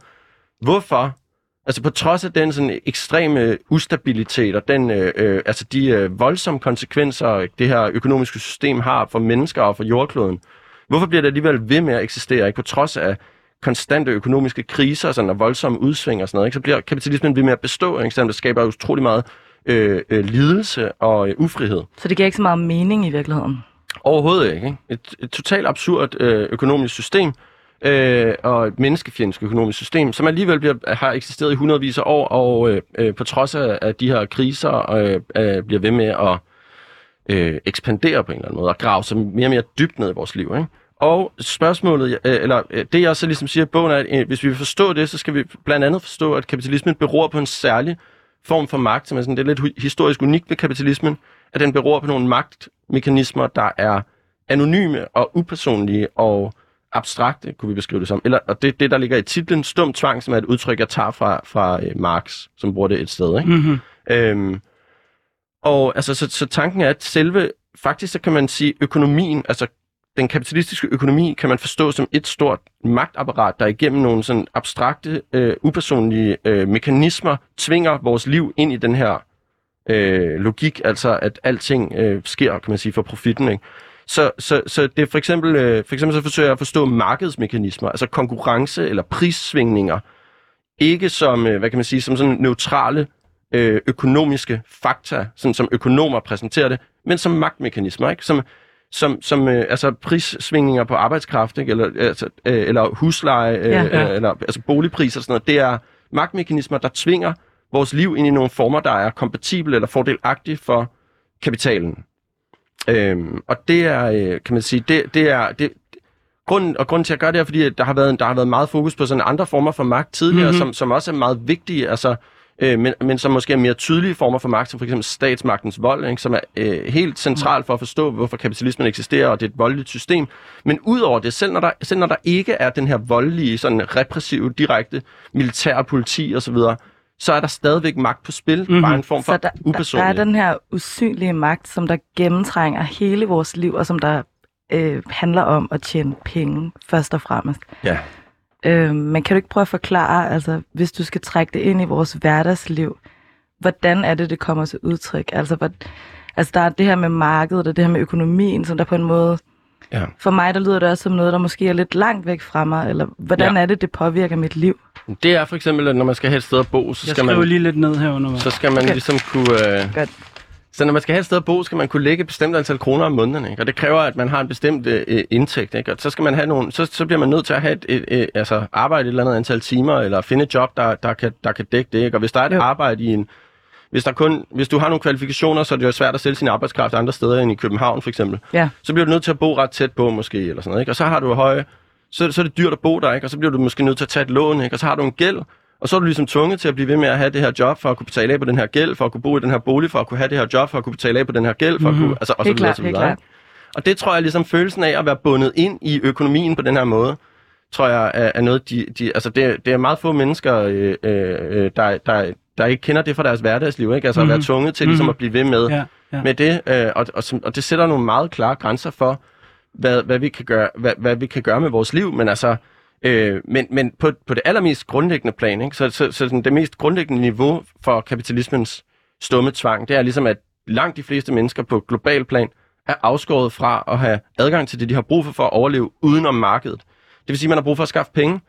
hvorfor, altså på trods af den sådan ekstreme ustabilitet og den, øh, øh, altså de øh, voldsomme konsekvenser, det her økonomiske system har for mennesker og for jordkloden, hvorfor bliver det alligevel ved med at eksistere, ikke på trods af konstante økonomiske kriser sådan, og voldsomme udsving og sådan noget, ikke? så bliver kapitalismen ved med at bestå, ikke? Selvom det skaber utrolig meget øh, øh, lidelse og øh, ufrihed. Så det giver ikke så meget mening i virkeligheden? Overhovedet ikke. ikke? Et, et totalt absurd øh, økonomisk system, øh, og et menneskefjendsk økonomisk system, som alligevel bliver, har eksisteret i hundredvis af år, og øh, øh, på trods af, af de her kriser øh, øh, bliver ved med at øh, ekspandere på en eller anden måde, og grave sig mere og mere dybt ned i vores liv. Ikke? Og spørgsmålet, øh, eller øh, det jeg så ligesom siger i bogen, er, at øh, hvis vi vil forstå det, så skal vi blandt andet forstå, at kapitalismen beror på en særlig form for magt, som er sådan, det er lidt historisk unikt ved kapitalismen, at den beror på nogle magtmekanismer, der er anonyme og upersonlige og abstrakte, kunne vi beskrive det som. Eller, og det det, der ligger i titlen Stum Tvang, som er et udtryk, jeg tager fra, fra øh, Marx, som bruger det et sted. Ikke? Mm-hmm. Øhm, og altså, så, så tanken er, at selve, faktisk så kan man sige, økonomien, altså den kapitalistiske økonomi, kan man forstå som et stort magtapparat, der igennem nogle sådan abstrakte, øh, upersonlige øh, mekanismer tvinger vores liv ind i den her øh, logik, altså at alting øh, sker, kan man sige, for profitten. Ikke? Så, så, så det er for eksempel, øh, for eksempel så forsøger jeg at forstå markedsmekanismer, altså konkurrence eller prissvingninger, ikke som, øh, hvad kan man sige, som sådan neutrale øh, økonomiske fakta, sådan som økonomer præsenterer det, men som magtmekanismer, ikke? Som, som, som øh, altså prissvingninger på arbejdskraft, ikke? Eller, altså, øh, eller husleje, øh, Ja, ja, eller altså boligpriser og sådan noget. Det er magtmekanismer, der tvinger vores liv ind i nogle former, der er kompatible eller fordelagtige for kapitalen. Øhm, og det er, øh, kan man sige, det, det er, det, grunden, og grunden til at gøre det er, fordi der har været, der har været meget fokus på sådan andre former for magt tidligere, Mhm. mm-hmm. som, som også er meget vigtige, altså, øh, men, men som måske er mere tydelige former for magt, som for eksempel statsmagtens vold, ikke, som er øh, helt centralt for at forstå, hvorfor kapitalismen eksisterer, og det er et voldeligt system. Men udover det, selv når der, selv når der ikke er den her voldelige, sådan repressive, direkte militær politi osv., så er der stadigvæk magt på spil, Mhm. mm-hmm. bare en form for Så der, der, der er den her usynlige magt, som der gennemtrænger hele vores liv, og som der øh, handler om at tjene penge, først og fremmest. Ja. Øh, men kan du ikke prøve at forklare, altså hvis du skal trække det ind i vores hverdagsliv, hvordan er det, det kommer til udtryk? Altså, hvad, altså der er det her med markedet, og det her med økonomien, som der på en måde... Ja. For mig, der lyder det også som noget, der måske er lidt langt væk fra mig, eller hvordan Ja. er det, det påvirker mit liv? Det er for eksempel, at når man skal have et sted at bo, så Jeg skal skriver man, lige lidt ned her undervejs. så skal man Okay. ligesom kunne... Øh, Godt. Så når man skal have et sted at bo, skal man kunne lægge et bestemt antal kroner om måneden, ikke? og det kræver, at man har en bestemt øh, indtægt. Ikke? Og så skal man have nogle, så, så bliver man nødt til at have et, et, et, altså arbejde et eller andet antal timer, eller finde et job, der, der, kan, der kan dække det. Ikke? Og hvis der er et arbejde i en, hvis, der kun, hvis du har nogle kvalifikationer, så er det jo svært at sælge sin arbejdskraft andre steder end i København for eksempel. Ja. Så bliver du nødt til at bo ret tæt på måske, eller sådan noget. Ikke? Og så har du høje, så, så er det dyrt at bo der, ikke? og så bliver du måske nødt til at tage et lån, ikke? og så har du en gæld, og så er du ligesom tvunget til at blive ved med at have det her job, for at kunne betale af på den her gæld, for at kunne bo i den her bolig, for at kunne have det her job, for at kunne betale af på den her gæld, for Mhm. at kunne, altså, og så videre, så videre? Og det tror jeg ligesom følelsen af at være bundet ind i økonomien på den her måde, tror jeg er, er noget, de, de altså det, det er meget få mennesker, øh, øh, der, der, der ikke kender det fra deres hverdagsliv, ikke? Altså mm-hmm. at være Mhm. tvunget til ligesom Mhm. at blive ved med, Ja, ja. med det, øh, og, og, og det sætter nogle meget klare grænser for, hvad, hvad, vi, kan gøre, hvad, hvad vi kan gøre med vores liv, men altså, øh, men, men på, på det allermest grundlæggende plan, ikke? så, så, så sådan det mest grundlæggende niveau for kapitalismens stumme tvang, det er ligesom, at langt de fleste mennesker på global plan er afskåret fra at have adgang til det, de har brug for for at overleve udenom markedet. Det vil sige, at man har brug for at skaffe penge.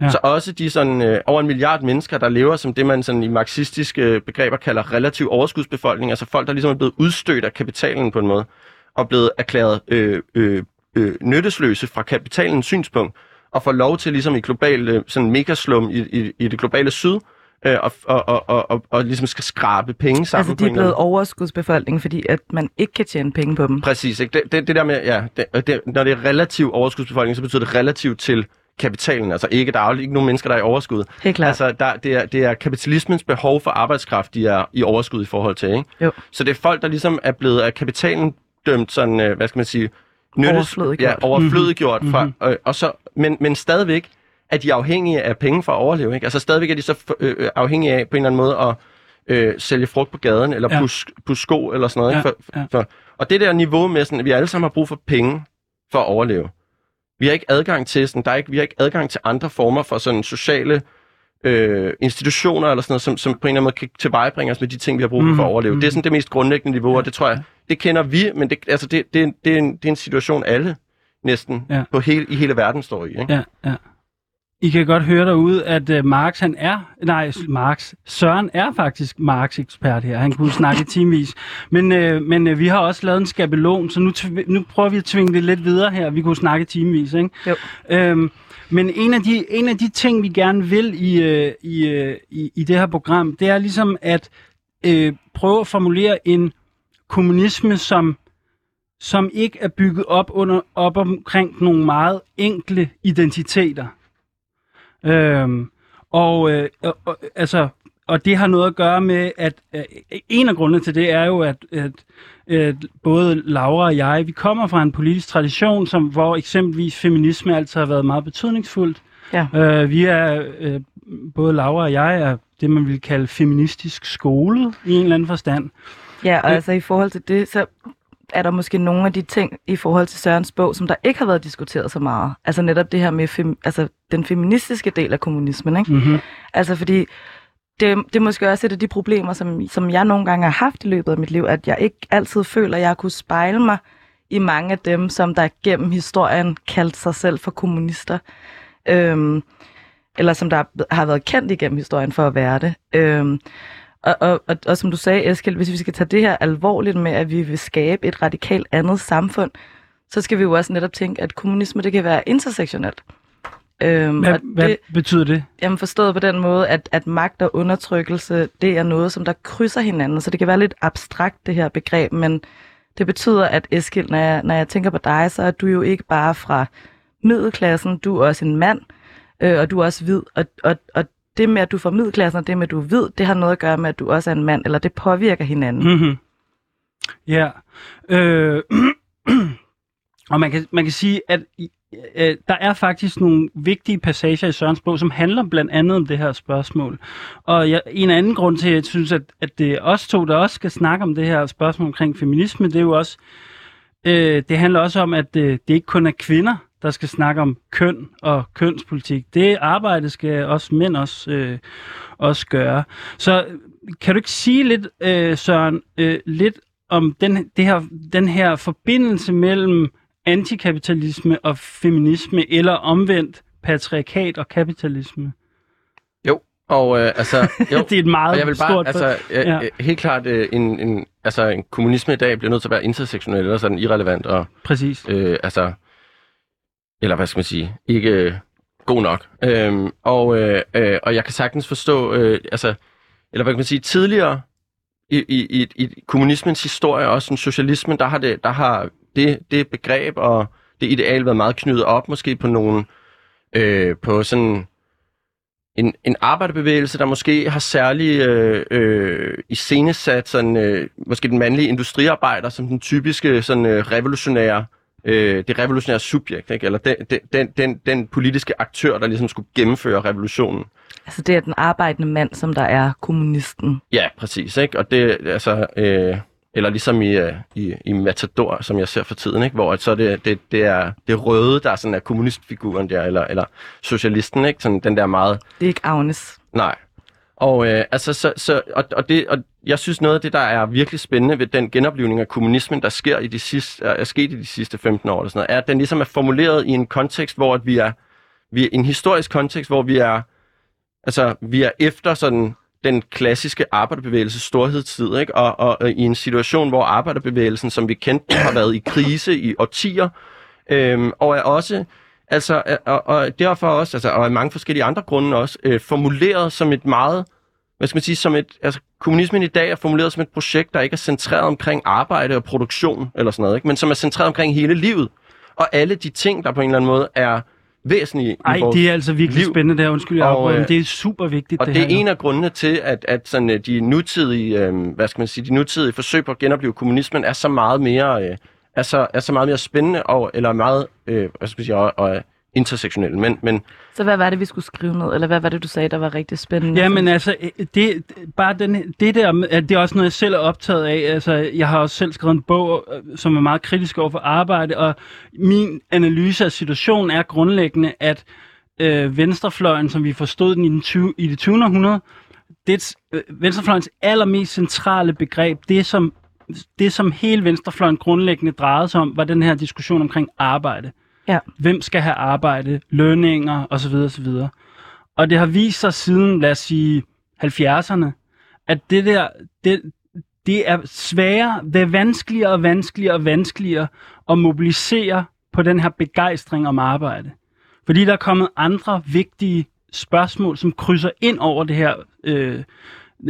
Ja. Ja. Så også de sådan, øh, over en milliard mennesker, der lever som det, man sådan, i marxistiske begreber kalder relativ overskudsbefolkning, altså folk, der ligesom er blevet udstødt af kapitalen på en måde, og blevet erklæret øh, øh, øh, nyttesløse fra kapitalens synspunkt, og får lov til ligesom i global, øh, sådan megaslum i, i, i det globale syd, øh, og, og, og, og, og, og ligesom skal skrabe penge sammen. Altså, de er blevet overskudsbefolkning, fordi at man ikke kan tjene penge på dem. Præcis, ikke? Det, det, det der med, ja, det, det, når det er relativ overskudsbefolkning, så betyder det relativt til kapitalen. Altså ikke, der er jo ikke nogen mennesker, der er i overskud. Helt klart. Altså, der, det, er, det er kapitalismens behov for arbejdskraft, de er i overskud i forhold til, ikke? Jo. Så det er folk, der ligesom er blevet af kapitalen dømt sådan, øh, hvad skal man sige, Overflødiggjort. Ja, overflødiggjort. Mhm. Fra, øh, og så, men, men stadigvæk er de afhængige af penge for at overleve, ikke? Altså stadigvæk er de så øh, øh, afhængige af på en eller anden måde at øh, sælge frugt på gaden, eller Ja. pusse pus sko, eller sådan noget, Ja, ikke? For, ja. for, og det der niveau med, sådan, at vi alle sammen har brug for penge for at overleve. Vi har ikke adgang til sådan, der er ikke, vi har ikke adgang til andre former for sådan sociale øh, institutioner eller sådan noget, som, som på en eller anden måde kan tilvejebringe os med de ting, vi har brug for, Mhm, for at overleve. mhm. Det er sådan det mest grundlæggende niveau, og det tror jeg, det kender vi, men det, altså det, det, er en- det, er en, det er en situation, alle næsten Ja. på hele, i hele verden står i. Ikke? Ja, ja. I kan godt høre derude, at uh, Marx, han er, nej, Marx, Søren er faktisk Marx-ekspert her. Han kunne snakke timevis. Men, uh, men uh, vi har også lavet en skabelon, så nu, nu prøver vi at tvinge det lidt videre her. Vi kunne snakke timevis, ikke? Jo. Øhm, men en af, de, en af de ting, vi gerne vil i, uh, i, uh, i, i det her program, det er ligesom at uh, prøve at formulere en kommunisme, som som ikke er bygget op under op omkring nogle meget enkle identiteter. Øhm, og, øh, og, altså, og det har noget at gøre med, at øh, en af grundene til det er jo, at, at, at både Laura og jeg, vi kommer fra en politisk tradition, som, hvor eksempelvis feminisme altid har været meget betydningsfuldt. Ja. Øh, vi er, øh, både Laura og jeg, er det, man vil kalde feministisk skole i en eller anden forstand. Ja, og altså i forhold til det, så er der måske nogle af de ting i forhold til Sørens bog, som der ikke har været diskuteret så meget. Altså netop det her med fem, altså den feministiske del af kommunismen. Ikke? Mm-hmm. Altså fordi det, det er måske også et af de problemer, som, som jeg nogle gange har haft i løbet af mit liv, at jeg ikke altid føler, at jeg kunne spejle mig i mange af dem, som der gennem historien kaldte sig selv for kommunister. Øhm, eller som der har været kendt igennem historien for at være det. Øhm, og, og, og, og som du sagde, Eskild, hvis vi skal tage det her alvorligt med, at vi vil skabe et radikalt andet samfund, så skal vi jo også netop tænke, at kommunisme det kan være intersektionelt. Øhm, hvad, hvad det, betyder det? Jamen forstået på den måde, at, at magt og undertrykkelse, det er noget, som der krydser hinanden. Så det kan være lidt abstrakt, det her begreb, men det betyder, at Eskild, når jeg, når jeg tænker på dig, så er du jo ikke bare fra middelklassen, du er også en mand, øh, og du er også hvid, og, og, og det med, at du får middelklassen, og det med, at du ved, det har noget at gøre med, at du også er en mand, eller det påvirker hinanden. Mm-hmm. Ja. Øh, og man kan, man kan sige, at øh, der er faktisk nogle vigtige passager i Sørens bog, som handler blandt andet om det her spørgsmål. Og jeg, en anden grund til, at jeg synes, at, at det er os to, der også skal snakke om det her spørgsmål omkring feminisme, det er jo også, øh, det handler også om, at øh, det ikke kun er kvinder, der skal snakke om køn og kønspolitik. Det arbejde skal også mænd også, øh, også gøre. Så kan du ikke sige lidt, øh, Søren, øh, lidt om den, det her, den her forbindelse mellem antikapitalisme og feminisme, eller omvendt patriarkat og kapitalisme? Jo, og øh, altså... Jo, det er et meget jeg vil bare, stort... Altså, øh, ja. helt klart, øh, en, en, altså, en kommunisme i dag bliver nødt til at være intersektionel, eller sådan irrelevant. Og, Præcis. Øh, altså, eller hvad skal man sige, ikke øh, god nok. Øhm, og, øh, øh, og jeg kan sagtens forstå, øh, altså, eller hvad kan man sige, tidligere i, i, i, i kommunismens historie, også en socialismen, der har, det, der har det, det begreb og det ideal været meget knyttet op, måske på nogle, øh, på sådan en, en arbejderbevægelse, der måske har særlig øh, øh, iscenesat sådan, øh, måske den mandlige industriarbejder som den typiske sådan, øh, revolutionære øh, det revolutionære subjekt, ikke? eller den, den, den, den politiske aktør, der ligesom skulle gennemføre revolutionen. Altså det er den arbejdende mand, som der er kommunisten. Ja, præcis. Ikke? Og det, altså, øh, eller ligesom i, øh, i, i Matador, som jeg ser for tiden, ikke? hvor så det, det, det er det røde, der er sådan er kommunistfiguren der, eller, eller socialisten, ikke? Sådan den der meget... Det er ikke Agnes. Nej, og, øh, altså, så, så, og, og, det, og jeg synes noget af det, der er virkelig spændende ved den genoplevning af kommunismen, der sker i de sidste, er sket i de sidste 15 år, eller sådan noget, er, at den ligesom er formuleret i en kontekst, hvor at vi er, vi er en historisk kontekst, hvor vi er, altså, vi er efter sådan den klassiske arbejderbevægelses storhedstid, ikke? Og, og, og i en situation, hvor arbejderbevægelsen, som vi kendte, har været i krise i årtier, øhm, og er også Altså, øh, og, og derfor også, altså, og af mange forskellige andre grunde også, øh, formuleret som et meget, hvad skal man sige, som et, altså, kommunismen i dag er formuleret som et projekt, der ikke er centreret omkring arbejde og produktion, eller sådan noget, ikke? men som er centreret omkring hele livet. Og alle de ting, der på en eller anden måde er væsentlige Ej, i vores det er altså virkelig liv. spændende der, undskyld, jeg Og, øh, men det er super vigtigt. Og det, det er her, en af grundene til, at, at sådan, øh, de nutidige, øh, hvad skal man sige, de nutidige forsøg på at genopleve kommunismen er så meget mere, øh, er så, er så meget mere spændende og eller meget, øh, hvad skal man sige, og, og intersektionelle. Men, men Så hvad var det, vi skulle skrive ned? Eller hvad var det, du sagde, der var rigtig spændende? Ja, men altså, øh, det, bare den, det der, det er også noget, jeg selv er optaget af. Altså, jeg har også selv skrevet en bog, øh, som er meget kritisk over for arbejde, og min analyse af situationen er grundlæggende, at øh, venstrefløjen, som vi forstod den i, den 20, i det 20. århundrede, det øh, venstrefløjens allermest centrale begreb, det som, det som hele venstrefløjen grundlæggende drejede sig om, var den her diskussion omkring arbejde. Ja. Hvem skal have arbejde, lønninger osv. osv. Og det har vist sig siden, lad os sige, 70'erne, at det der, det, det er sværere, det er vanskeligere og vanskeligere og vanskeligere at mobilisere på den her begejstring om arbejde. Fordi der er kommet andre vigtige spørgsmål, som krydser ind over det her, øh,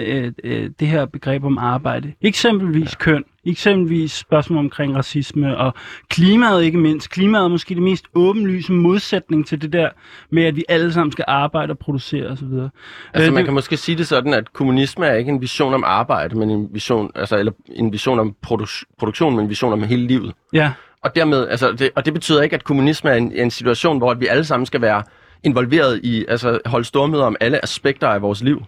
øh, øh, det her begreb om arbejde. Eksempelvis ja. køn, eksempelvis spørgsmål omkring racisme og klimaet ikke mindst. Klimaet er måske det mest åbenlyse modsætning til det der med, at vi alle sammen skal arbejde og producere osv. Altså Øh, man det- kan måske sige det sådan, at kommunisme er ikke en vision om arbejde, men en vision, altså, eller en vision om produ- produktion, men en vision om hele livet. Ja, Og, dermed, altså, det, og det betyder ikke, at kommunisme er en, en situation, hvor vi alle sammen skal være involveret i, altså holde stormøder om alle aspekter af vores liv.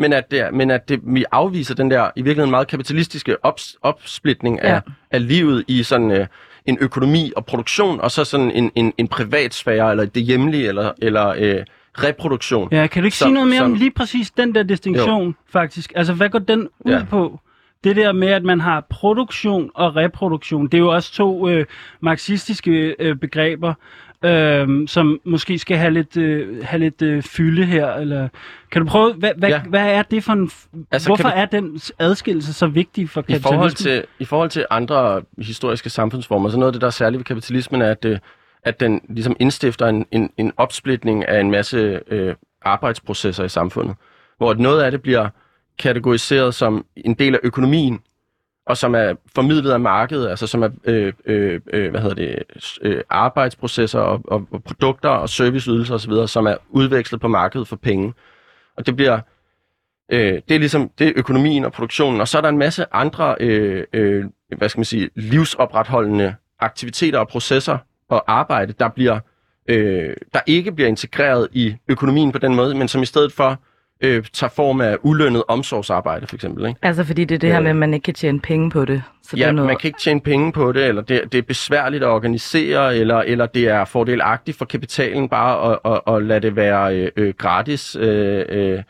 Men at, det, men at det, vi afviser den der i virkeligheden meget kapitalistiske ops, opsplitning af, Ja. af livet i sådan øh, en økonomi og produktion, og så sådan en, en, en privatsfære, eller det hjemlige, eller, eller øh, reproduktion. Ja, kan du ikke Som- sige noget mere om som- lige præcis den der distinktion, jo. faktisk? Altså, hvad går den ud Ja. på? Det der med, at man har produktion og reproduktion, det er jo også to øh, marxistiske øh, begreber, øh, som måske skal have lidt, øh, have lidt øh, fylde her. Eller, kan du prøve, hvad, hvad, ja. Hvad er det for en... Altså, hvorfor kan er den adskillelse så vigtig for I forhold, kapitalismen? til, I forhold til andre historiske samfundsformer, så noget af det, der er særligt ved kapitalismen, er, at, øh, at den ligesom indstifter en, en, en opsplitning af en masse øh, arbejdsprocesser i samfundet, hvor noget af det bliver kategoriseret som en del af økonomien, og som er formidlet af markedet, altså som er øh, øh, øh hvad hedder det, øh, arbejdsprocesser og, og, og produkter og serviceydelser osv., som er udvekslet på markedet for penge. Og det bliver Øh, det er ligesom det er økonomien og produktionen, og så er der en masse andre øh, øh, hvad skal man sige, livsopretholdende aktiviteter og processer og arbejde, der bliver øh, der ikke bliver integreret i økonomien på den måde, men som i stedet for øh, tager form af ulønnet omsorgsarbejde, for eksempel. Ikke? Altså fordi det er det her Ja. med, at man ikke kan tjene penge på det. Så det Ja, er noget... man kan ikke tjene penge på det, eller det, det er besværligt at organisere, eller, eller det er fordelagtigt for kapitalen bare at, at, at lade det være øh, øh, gratis øh, øh,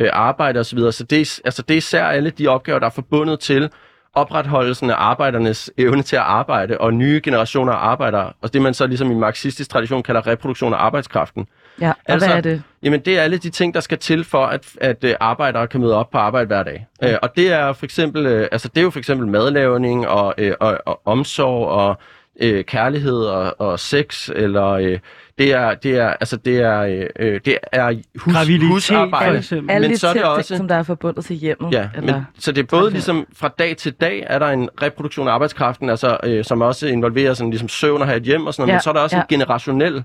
øh, arbejde osv. Så det er, altså, det er især alle de opgaver, der er forbundet til opretholdelsen af arbejdernes evne til at arbejde, og nye generationer af arbejdere, og det man så ligesom i marxistisk tradition kalder reproduktion af arbejdskraften. Ja, og Altså- hvad er det? Jamen, det er alle de ting, der skal til for, at, at øh, arbejdere kan møde op på arbejde hver dag. Øh, og det er for eksempel, øh, altså det er jo for eksempel madlavning og, øh, og, og omsorg og øh, kærlighed og, og sex, eller øh, det er, det er, altså det er, øh, øh, det er hus, Graviditet, for husarbejde. eksempel. Alle men så er det ting, også- som der er forbundet til hjemmet? Ja, eller? men, så det er både ligesom fra dag til dag, er der en reproduktion af arbejdskraften, altså, øh, som også involverer sådan, ligesom søvn og have et hjem og sådan noget, Ja, men så er der også ja. en generationel,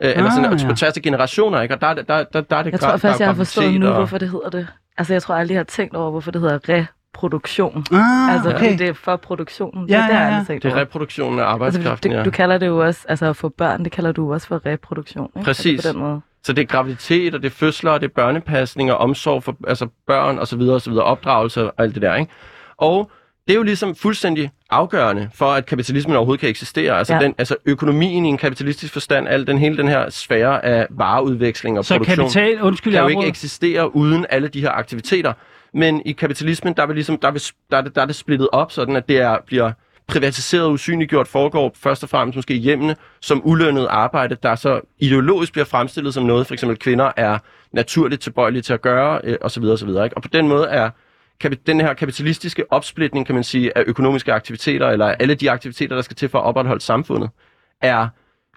øh, eller Ah, sådan, ja. på tværs af generationer, ikke? og der, er det- der, der, der er det Jeg tror først, der jeg har forstået nu, og- hvorfor det hedder det. Altså, jeg tror aldrig, jeg har tænkt over, hvorfor det hedder reproduktion. Ah, altså, okay. det er for produktionen. Ja, det er jeg ja, ja. Det er reproduktionen af Altså, arbejdskraften, du, ja. du kalder det jo også, altså at få børn, det kalder du også for reproduktion. Ikke? Præcis. Altså, på den måde. Så det er graviditet, og det er fødsler, og det er børnepasning og omsorg for altså børn og så videre, og så videre, opdragelse og alt det der, ikke? Og det er jo ligesom fuldstændig afgørende for, at kapitalismen overhovedet kan eksistere. Altså, Ja. den, altså økonomien i en kapitalistisk forstand, al den hele den her sfære af vareudveksling og Så produktion, kapital, undskyld, kan jo ikke eksistere uden alle de her aktiviteter. Men i kapitalismen, der er, vi ligesom, der er, vi, der er, det, der er det splittet op, sådan at det er, bliver privatiseret og usynliggjort, foregår først og fremmest måske i hjemmene, som ulønnet arbejde, der så ideologisk bliver fremstillet som noget, for eksempel kvinder er naturligt tilbøjelige til at gøre, øh, osv. osv. Ikke? Og på den måde er den her kapitalistiske opsplitning, kan man sige, af økonomiske aktiviteter, eller alle de aktiviteter, der skal til for at opretholde samfundet, er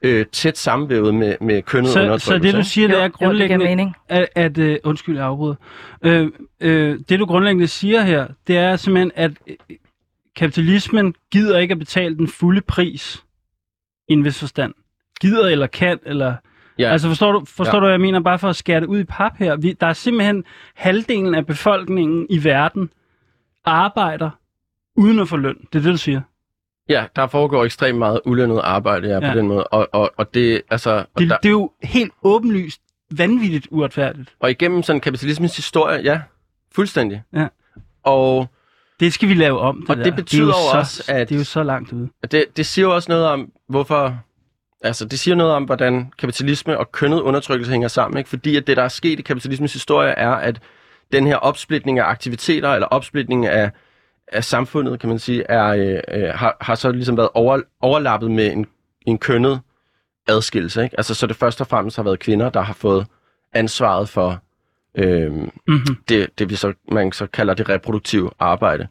øh, tæt sammenvævet med, med kønnet Så, så det du siger, det Jo, er jo, det giver grundlæggende, mening. at, at øh, undskyld, jeg afbryder. Øh, øh, det du grundlæggende siger her, det er simpelthen, at øh, kapitalismen gider ikke at betale den fulde pris i en vis forstand. Gider eller kan, eller... Ja. Altså forstår du, forstår Ja. du, hvad jeg mener? Bare for at skære det ud i pap her. Vi, der er simpelthen halvdelen af befolkningen i verden arbejder uden at få løn. Det er det, du siger. Ja, der foregår ekstremt meget ulønnet arbejde ja, Ja. på den måde. Og, og, og, det, altså, og, Det, der, det er jo helt åbenlyst vanvittigt uretfærdigt. og igennem sådan kapitalismens historie, ja, fuldstændig. Ja. Og Det skal vi lave om. Det Og der. det betyder er jo jo så, også, at- Det er jo så langt ude. det, det siger jo også noget om, hvorfor... Altså, det siger noget om, hvordan kapitalisme og kønnet undertrykkelse hænger sammen. Ikke? Fordi at det, der er sket i kapitalismens historie, er, at den her opsplitning af aktiviteter, eller opsplitning af, af samfundet, kan man sige, er, øh, øh, har, har så ligesom været over, overlappet med en, en kønnet adskillelse. Ikke? Altså, så det først og fremmest har været kvinder, der har fået ansvaret for øh, Mm-hmm. det, det vi så, man så kalder det reproduktive arbejde.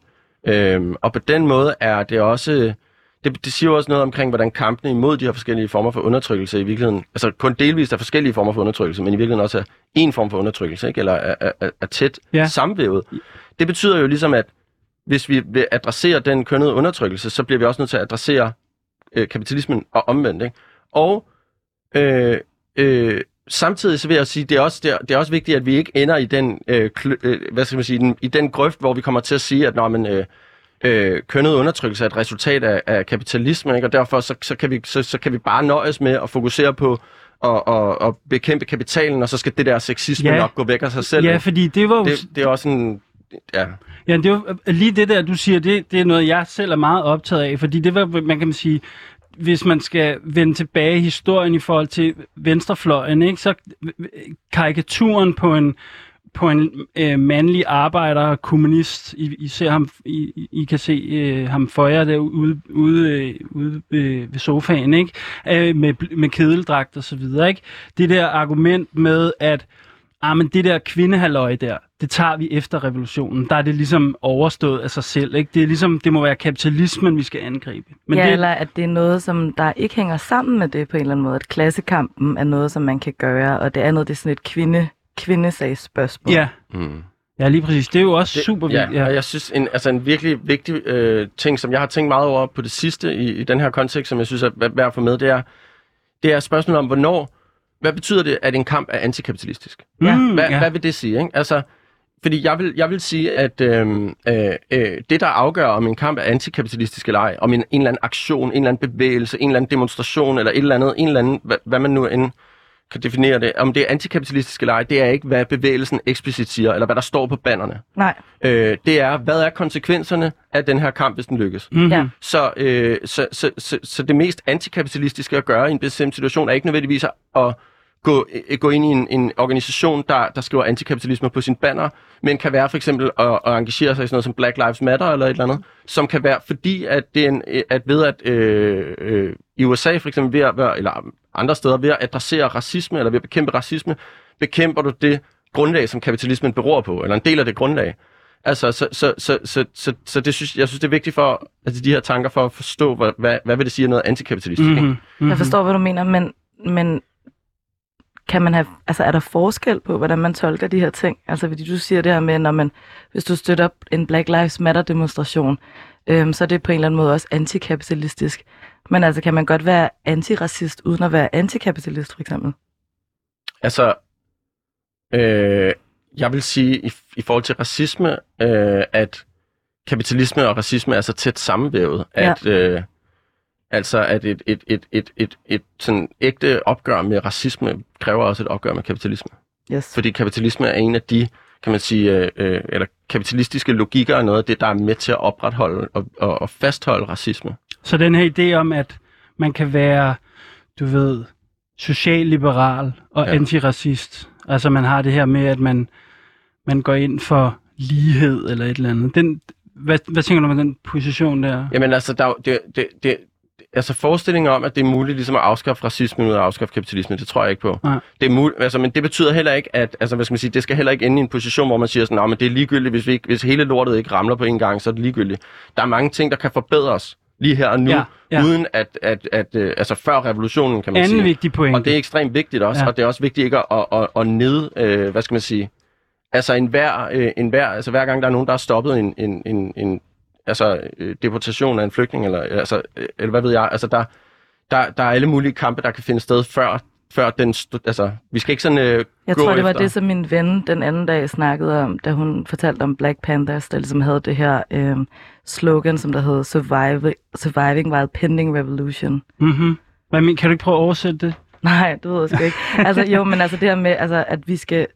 Øhm, og på den måde er det også, det, det siger jo også noget omkring, hvordan kampene imod de her forskellige former for undertrykkelse i virkeligheden, altså kun delvist er forskellige former for undertrykkelse, men i virkeligheden også er en form for undertrykkelse, ikke? eller er, er, er, tæt Ja. samvævet. Det betyder jo ligesom, at hvis vi vil adressere den kønnede undertrykkelse, så bliver vi også nødt til at adressere øh, kapitalismen og omvendt. Ikke? Og øh, øh, samtidig så vil jeg sige, det er også, det er, det er også vigtigt, at vi ikke ender i den, øh, kl- øh, hvad skal man sige, den, i den grøft, hvor vi kommer til at sige, at når man, øh, øh, kønnet undertrykkelse er et resultat af, af kapitalisme, ikke? og derfor så, så, kan vi, så, så kan vi bare nøjes med at fokusere på at, at, at bekæmpe kapitalen, og så skal det der sexisme Ja. nok gå væk af sig selv. Ja, fordi det var jo... det, det er også en... Ja. Ja, det er jo lige det der, du siger, det, det er noget, jeg selv er meget optaget af, fordi det var, man kan sige, hvis man skal vende tilbage i historien i forhold til venstrefløjen, ikke, så karikaturen på en, på en øh, mandlig arbejder, kommunist, I, I ser ham, I, I kan se øh, ham for jer derude ude, øh, ude øh, ved sofaen, ikke? Øh, med, med kedeldragt og så videre, ikke? Det der argument med, at ah, men det der kvindehalløj der, det tager vi efter revolutionen. Der er det ligesom overstået af sig selv, ikke? Det er ligesom, det må være kapitalismen, vi skal angribe. Men ja, det, eller at det er noget, som der ikke hænger sammen med det på en eller anden måde. At klassekampen er noget, som man kan gøre, og det andet det er sådan et kvinde, kvindesagsspørgsmål. Ja, Mm. ja, lige præcis. Det er jo også Det- super ja, vigtigt. Ja. og jeg synes, en, altså en virkelig vigtig øh, ting, som jeg har tænkt meget over på det sidste i, i den her kontekst, som jeg synes er værd at få med, det er, det er spørgsmålet om, hvornår, hvad betyder det, at en kamp er antikapitalistisk? Ja. Mm, Hvad, ja. hvad vil det sige? Ikke? Altså, fordi jeg vil, jeg vil sige, at øh, øh, øh, det, der afgør, om en kamp er antikapitalistisk eller ej, om en, en eller anden aktion, en eller anden bevægelse, en eller anden demonstration, eller et eller andet, en eller anden, hvad, hvad man nu end kan definere det, om det er antikapitalistisk eller ej, det er ikke, hvad bevægelsen eksplicit siger, eller hvad der står på bannerne. Nej, Øh, det er, hvad er konsekvenserne af den her kamp, hvis den lykkes? Mm-hmm. Ja. Så, øh, så, så, så, så det mest antikapitalistiske at gøre i en bestemt situation er ikke nødvendigvis at gå, øh, gå ind i en, en organisation, der, der skriver antikapitalisme på sin banner, men kan være for eksempel at, at engagere sig i sådan noget som Black Lives Matter eller et eller andet, som kan være, fordi at det er en, at ved at øh, øh, i USA for eksempel ved at være, eller andre steder ved at adressere racisme eller ved at bekæmpe racisme, bekæmper du det grundlag, som kapitalismen beror på, eller en del af det grundlag. Altså, så, så, så, så, så, så det synes, jeg synes, det er vigtigt for altså, de her tanker for at forstå, hvad, hvad, hvad vil det sige, noget antikapitalistisk. Mm-hmm. Mm-hmm. Mm-hmm. jeg forstår, hvad du mener, men, men kan man have, altså er der forskel på, hvordan man tolker de her ting? Altså, fordi du siger det her med, når man, hvis du støtter en Black Lives Matter demonstration, øhm, så er det på en eller anden måde også antikapitalistisk. Men altså, kan man godt være antiracist, uden at være antikapitalist, for eksempel? Altså, øh, jeg vil sige i, i forhold til racisme, øh, at kapitalisme og racisme er så tæt sammenvævet, Ja. at øh, altså at et, et, et, et, et, et sådan ægte opgør med racisme kræver også et opgør med kapitalisme. Yes. Fordi kapitalisme er en af de, kan man sige, øh, øh, eller kapitalistiske logikker er noget af det, der er med til at opretholde og, og, og fastholde racisme. Så den her idé om, at man kan være, du ved, socialliberal og ja. Antiracist. Altså man har det her med, at man, man går ind for lighed eller et eller andet. Den, hvad, hvad tænker du om den position der? Jamen altså, der, er det, det, det, altså forestillingen om, at det er muligt ligesom at afskaffe racisme uden at afskaffe kapitalisme, det tror jeg ikke på. Nej. Det er muligt, altså, men det betyder heller ikke, at, altså, hvad skal man sige, det skal heller ikke ende i en position, hvor man siger sådan, "Nå, men det er ligegyldigt, hvis, vi ikke, hvis hele lortet ikke ramler på en gang, så er det ligegyldigt. Der er mange ting, der kan forbedres lige her og nu, Ja, ja, uden at, at, at, øh, altså før revolutionen, kan man Anden sige. vigtig point. Og det er ekstremt vigtigt også, Ja. ja. og det er også vigtigt ikke at, at, at, at ned, øh, hvad skal man sige, altså en hver, øh, en hver, altså hver gang der er nogen, der har stoppet en, en, en, en altså øh, deportation af en flygtning, eller, altså, øh, eller hvad ved jeg, altså der, der, der er alle mulige kampe, der kan finde sted før, før den, altså vi skal ikke sådan øh, Jeg gå tror, det var efter. det, som min ven den anden dag snakkede om, da hun fortalte om Black Panthers, der ligesom havde det her øhm, slogan, som der hed Survive, Surviving while pending revolution. Mm-hmm. Hvad men, kan du ikke prøve at oversætte det? Nej, det ved jeg sgu ikke. Altså jo, men altså det her med, altså, at vi skal,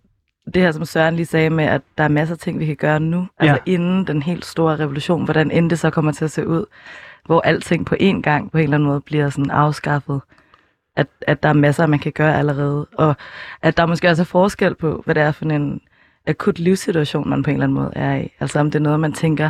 det her som Søren lige sagde med, at der er masser af ting, vi kan gøre nu, altså inden den helt store revolution, hvordan end det så kommer til at se ud, hvor alting på én gang på en eller anden måde bliver sådan afskaffet. At, at der er masser, man kan gøre allerede, og at der måske også er forskel på, hvad det er for en akut livssituation, man på en eller anden måde er i. Altså om det er noget, man tænker,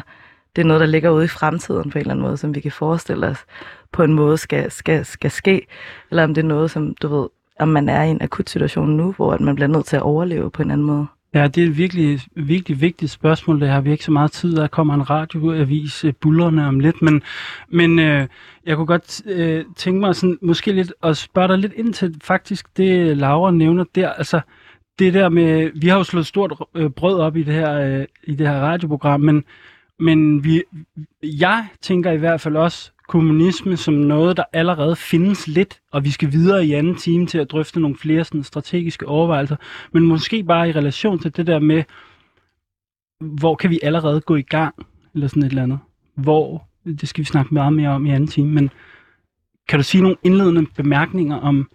det er noget, der ligger ude i fremtiden på en eller anden måde, som vi kan forestille os på en måde skal, skal, skal ske, eller om det er noget, som du ved, om man er i en akut situation nu, hvor man bliver nødt til at overleve på en anden måde. Ja, det er et virkelig, virkelig vigtigt spørgsmål. Det har vi ikke så meget tid. Der kommer en radioavis, øh, bullerne om lidt. Men, men øh, jeg kunne godt øh, tænke mig sådan, måske lidt at spørge dig lidt ind til faktisk det, Laura nævner der. Altså, det der med, vi har jo slået stort øh, brød op i det her, øh, i det her radioprogram, men, men vi, jeg tænker i hvert fald også kommunisme som noget, der allerede findes lidt, og vi skal videre i anden time til at drøfte nogle flere sådan, strategiske overvejelser, men måske bare i relation til det der med, hvor kan vi allerede gå i gang, eller sådan et eller andet. Hvor, det skal vi snakke meget mere om i anden time, men kan du sige nogle indledende bemærkninger om,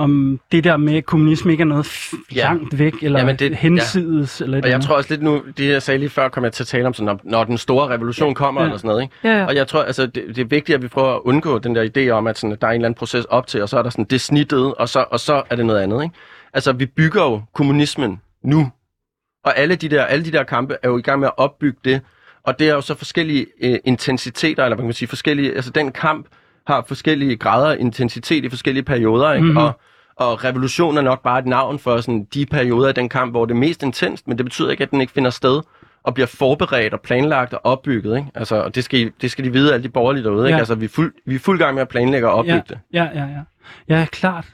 om det der med, at kommunisme ikke er noget Ja. langt væk, eller Jamen, det- hensides, eller et Og jeg eller tror også lidt nu, det jeg sagde lige før, kom jeg til at tale om, sådan, når, når den store revolution Ja. kommer, Ja. eller sådan noget. Ikke? Ja, ja. Og jeg tror, altså, det, det er vigtigt, at vi prøver at undgå den der idé om, at, sådan, at der er en eller anden proces op til, og så er der sådan det snittet, og så, og så er det noget andet. Ikke? Altså, vi bygger jo kommunismen nu, og alle de, der, alle de der kampe er jo i gang med at opbygge det, og det er jo så forskellige øh, intensiteter, eller hvad kan man sige, forskellige, altså den kamp har forskellige grader af intensitet i forskellige perioder, ikke? Mhm. Og, og revolution er nok bare et navn for sådan, de perioder i den kamp, hvor det er mest intenst, men det betyder ikke, at den ikke finder sted og bliver forberedt og planlagt og opbygget. Ikke? Altså, og det skal, I- det skal de vide, alle de borgerlige derude. Ikke? Ja. Altså, vi er, fuld, vi er fuld gang med at planlægge og opbygge ja, det. Ja, ja, ja. Ja, klart.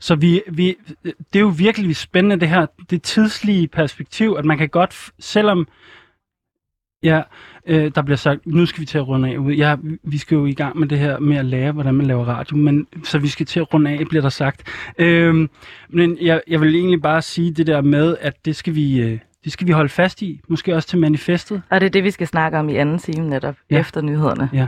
Så vi, vi, det er jo virkelig spændende det her, det tidslige perspektiv, at man kan godt, selvom ja, øh, der bliver sagt, nu skal vi til at runde af ud. Ja, vi- skal jo i gang med det her med at lære, hvordan man laver radio, men så vi skal til at runde af, bliver der sagt. Øhm, men jeg, jeg vil egentlig bare sige det der med, at det skal vi, øh, det skal vi holde fast i, måske også til manifestet. Og det er det, vi skal snakke om i anden time netop, ja. efter nyhederne. Ja.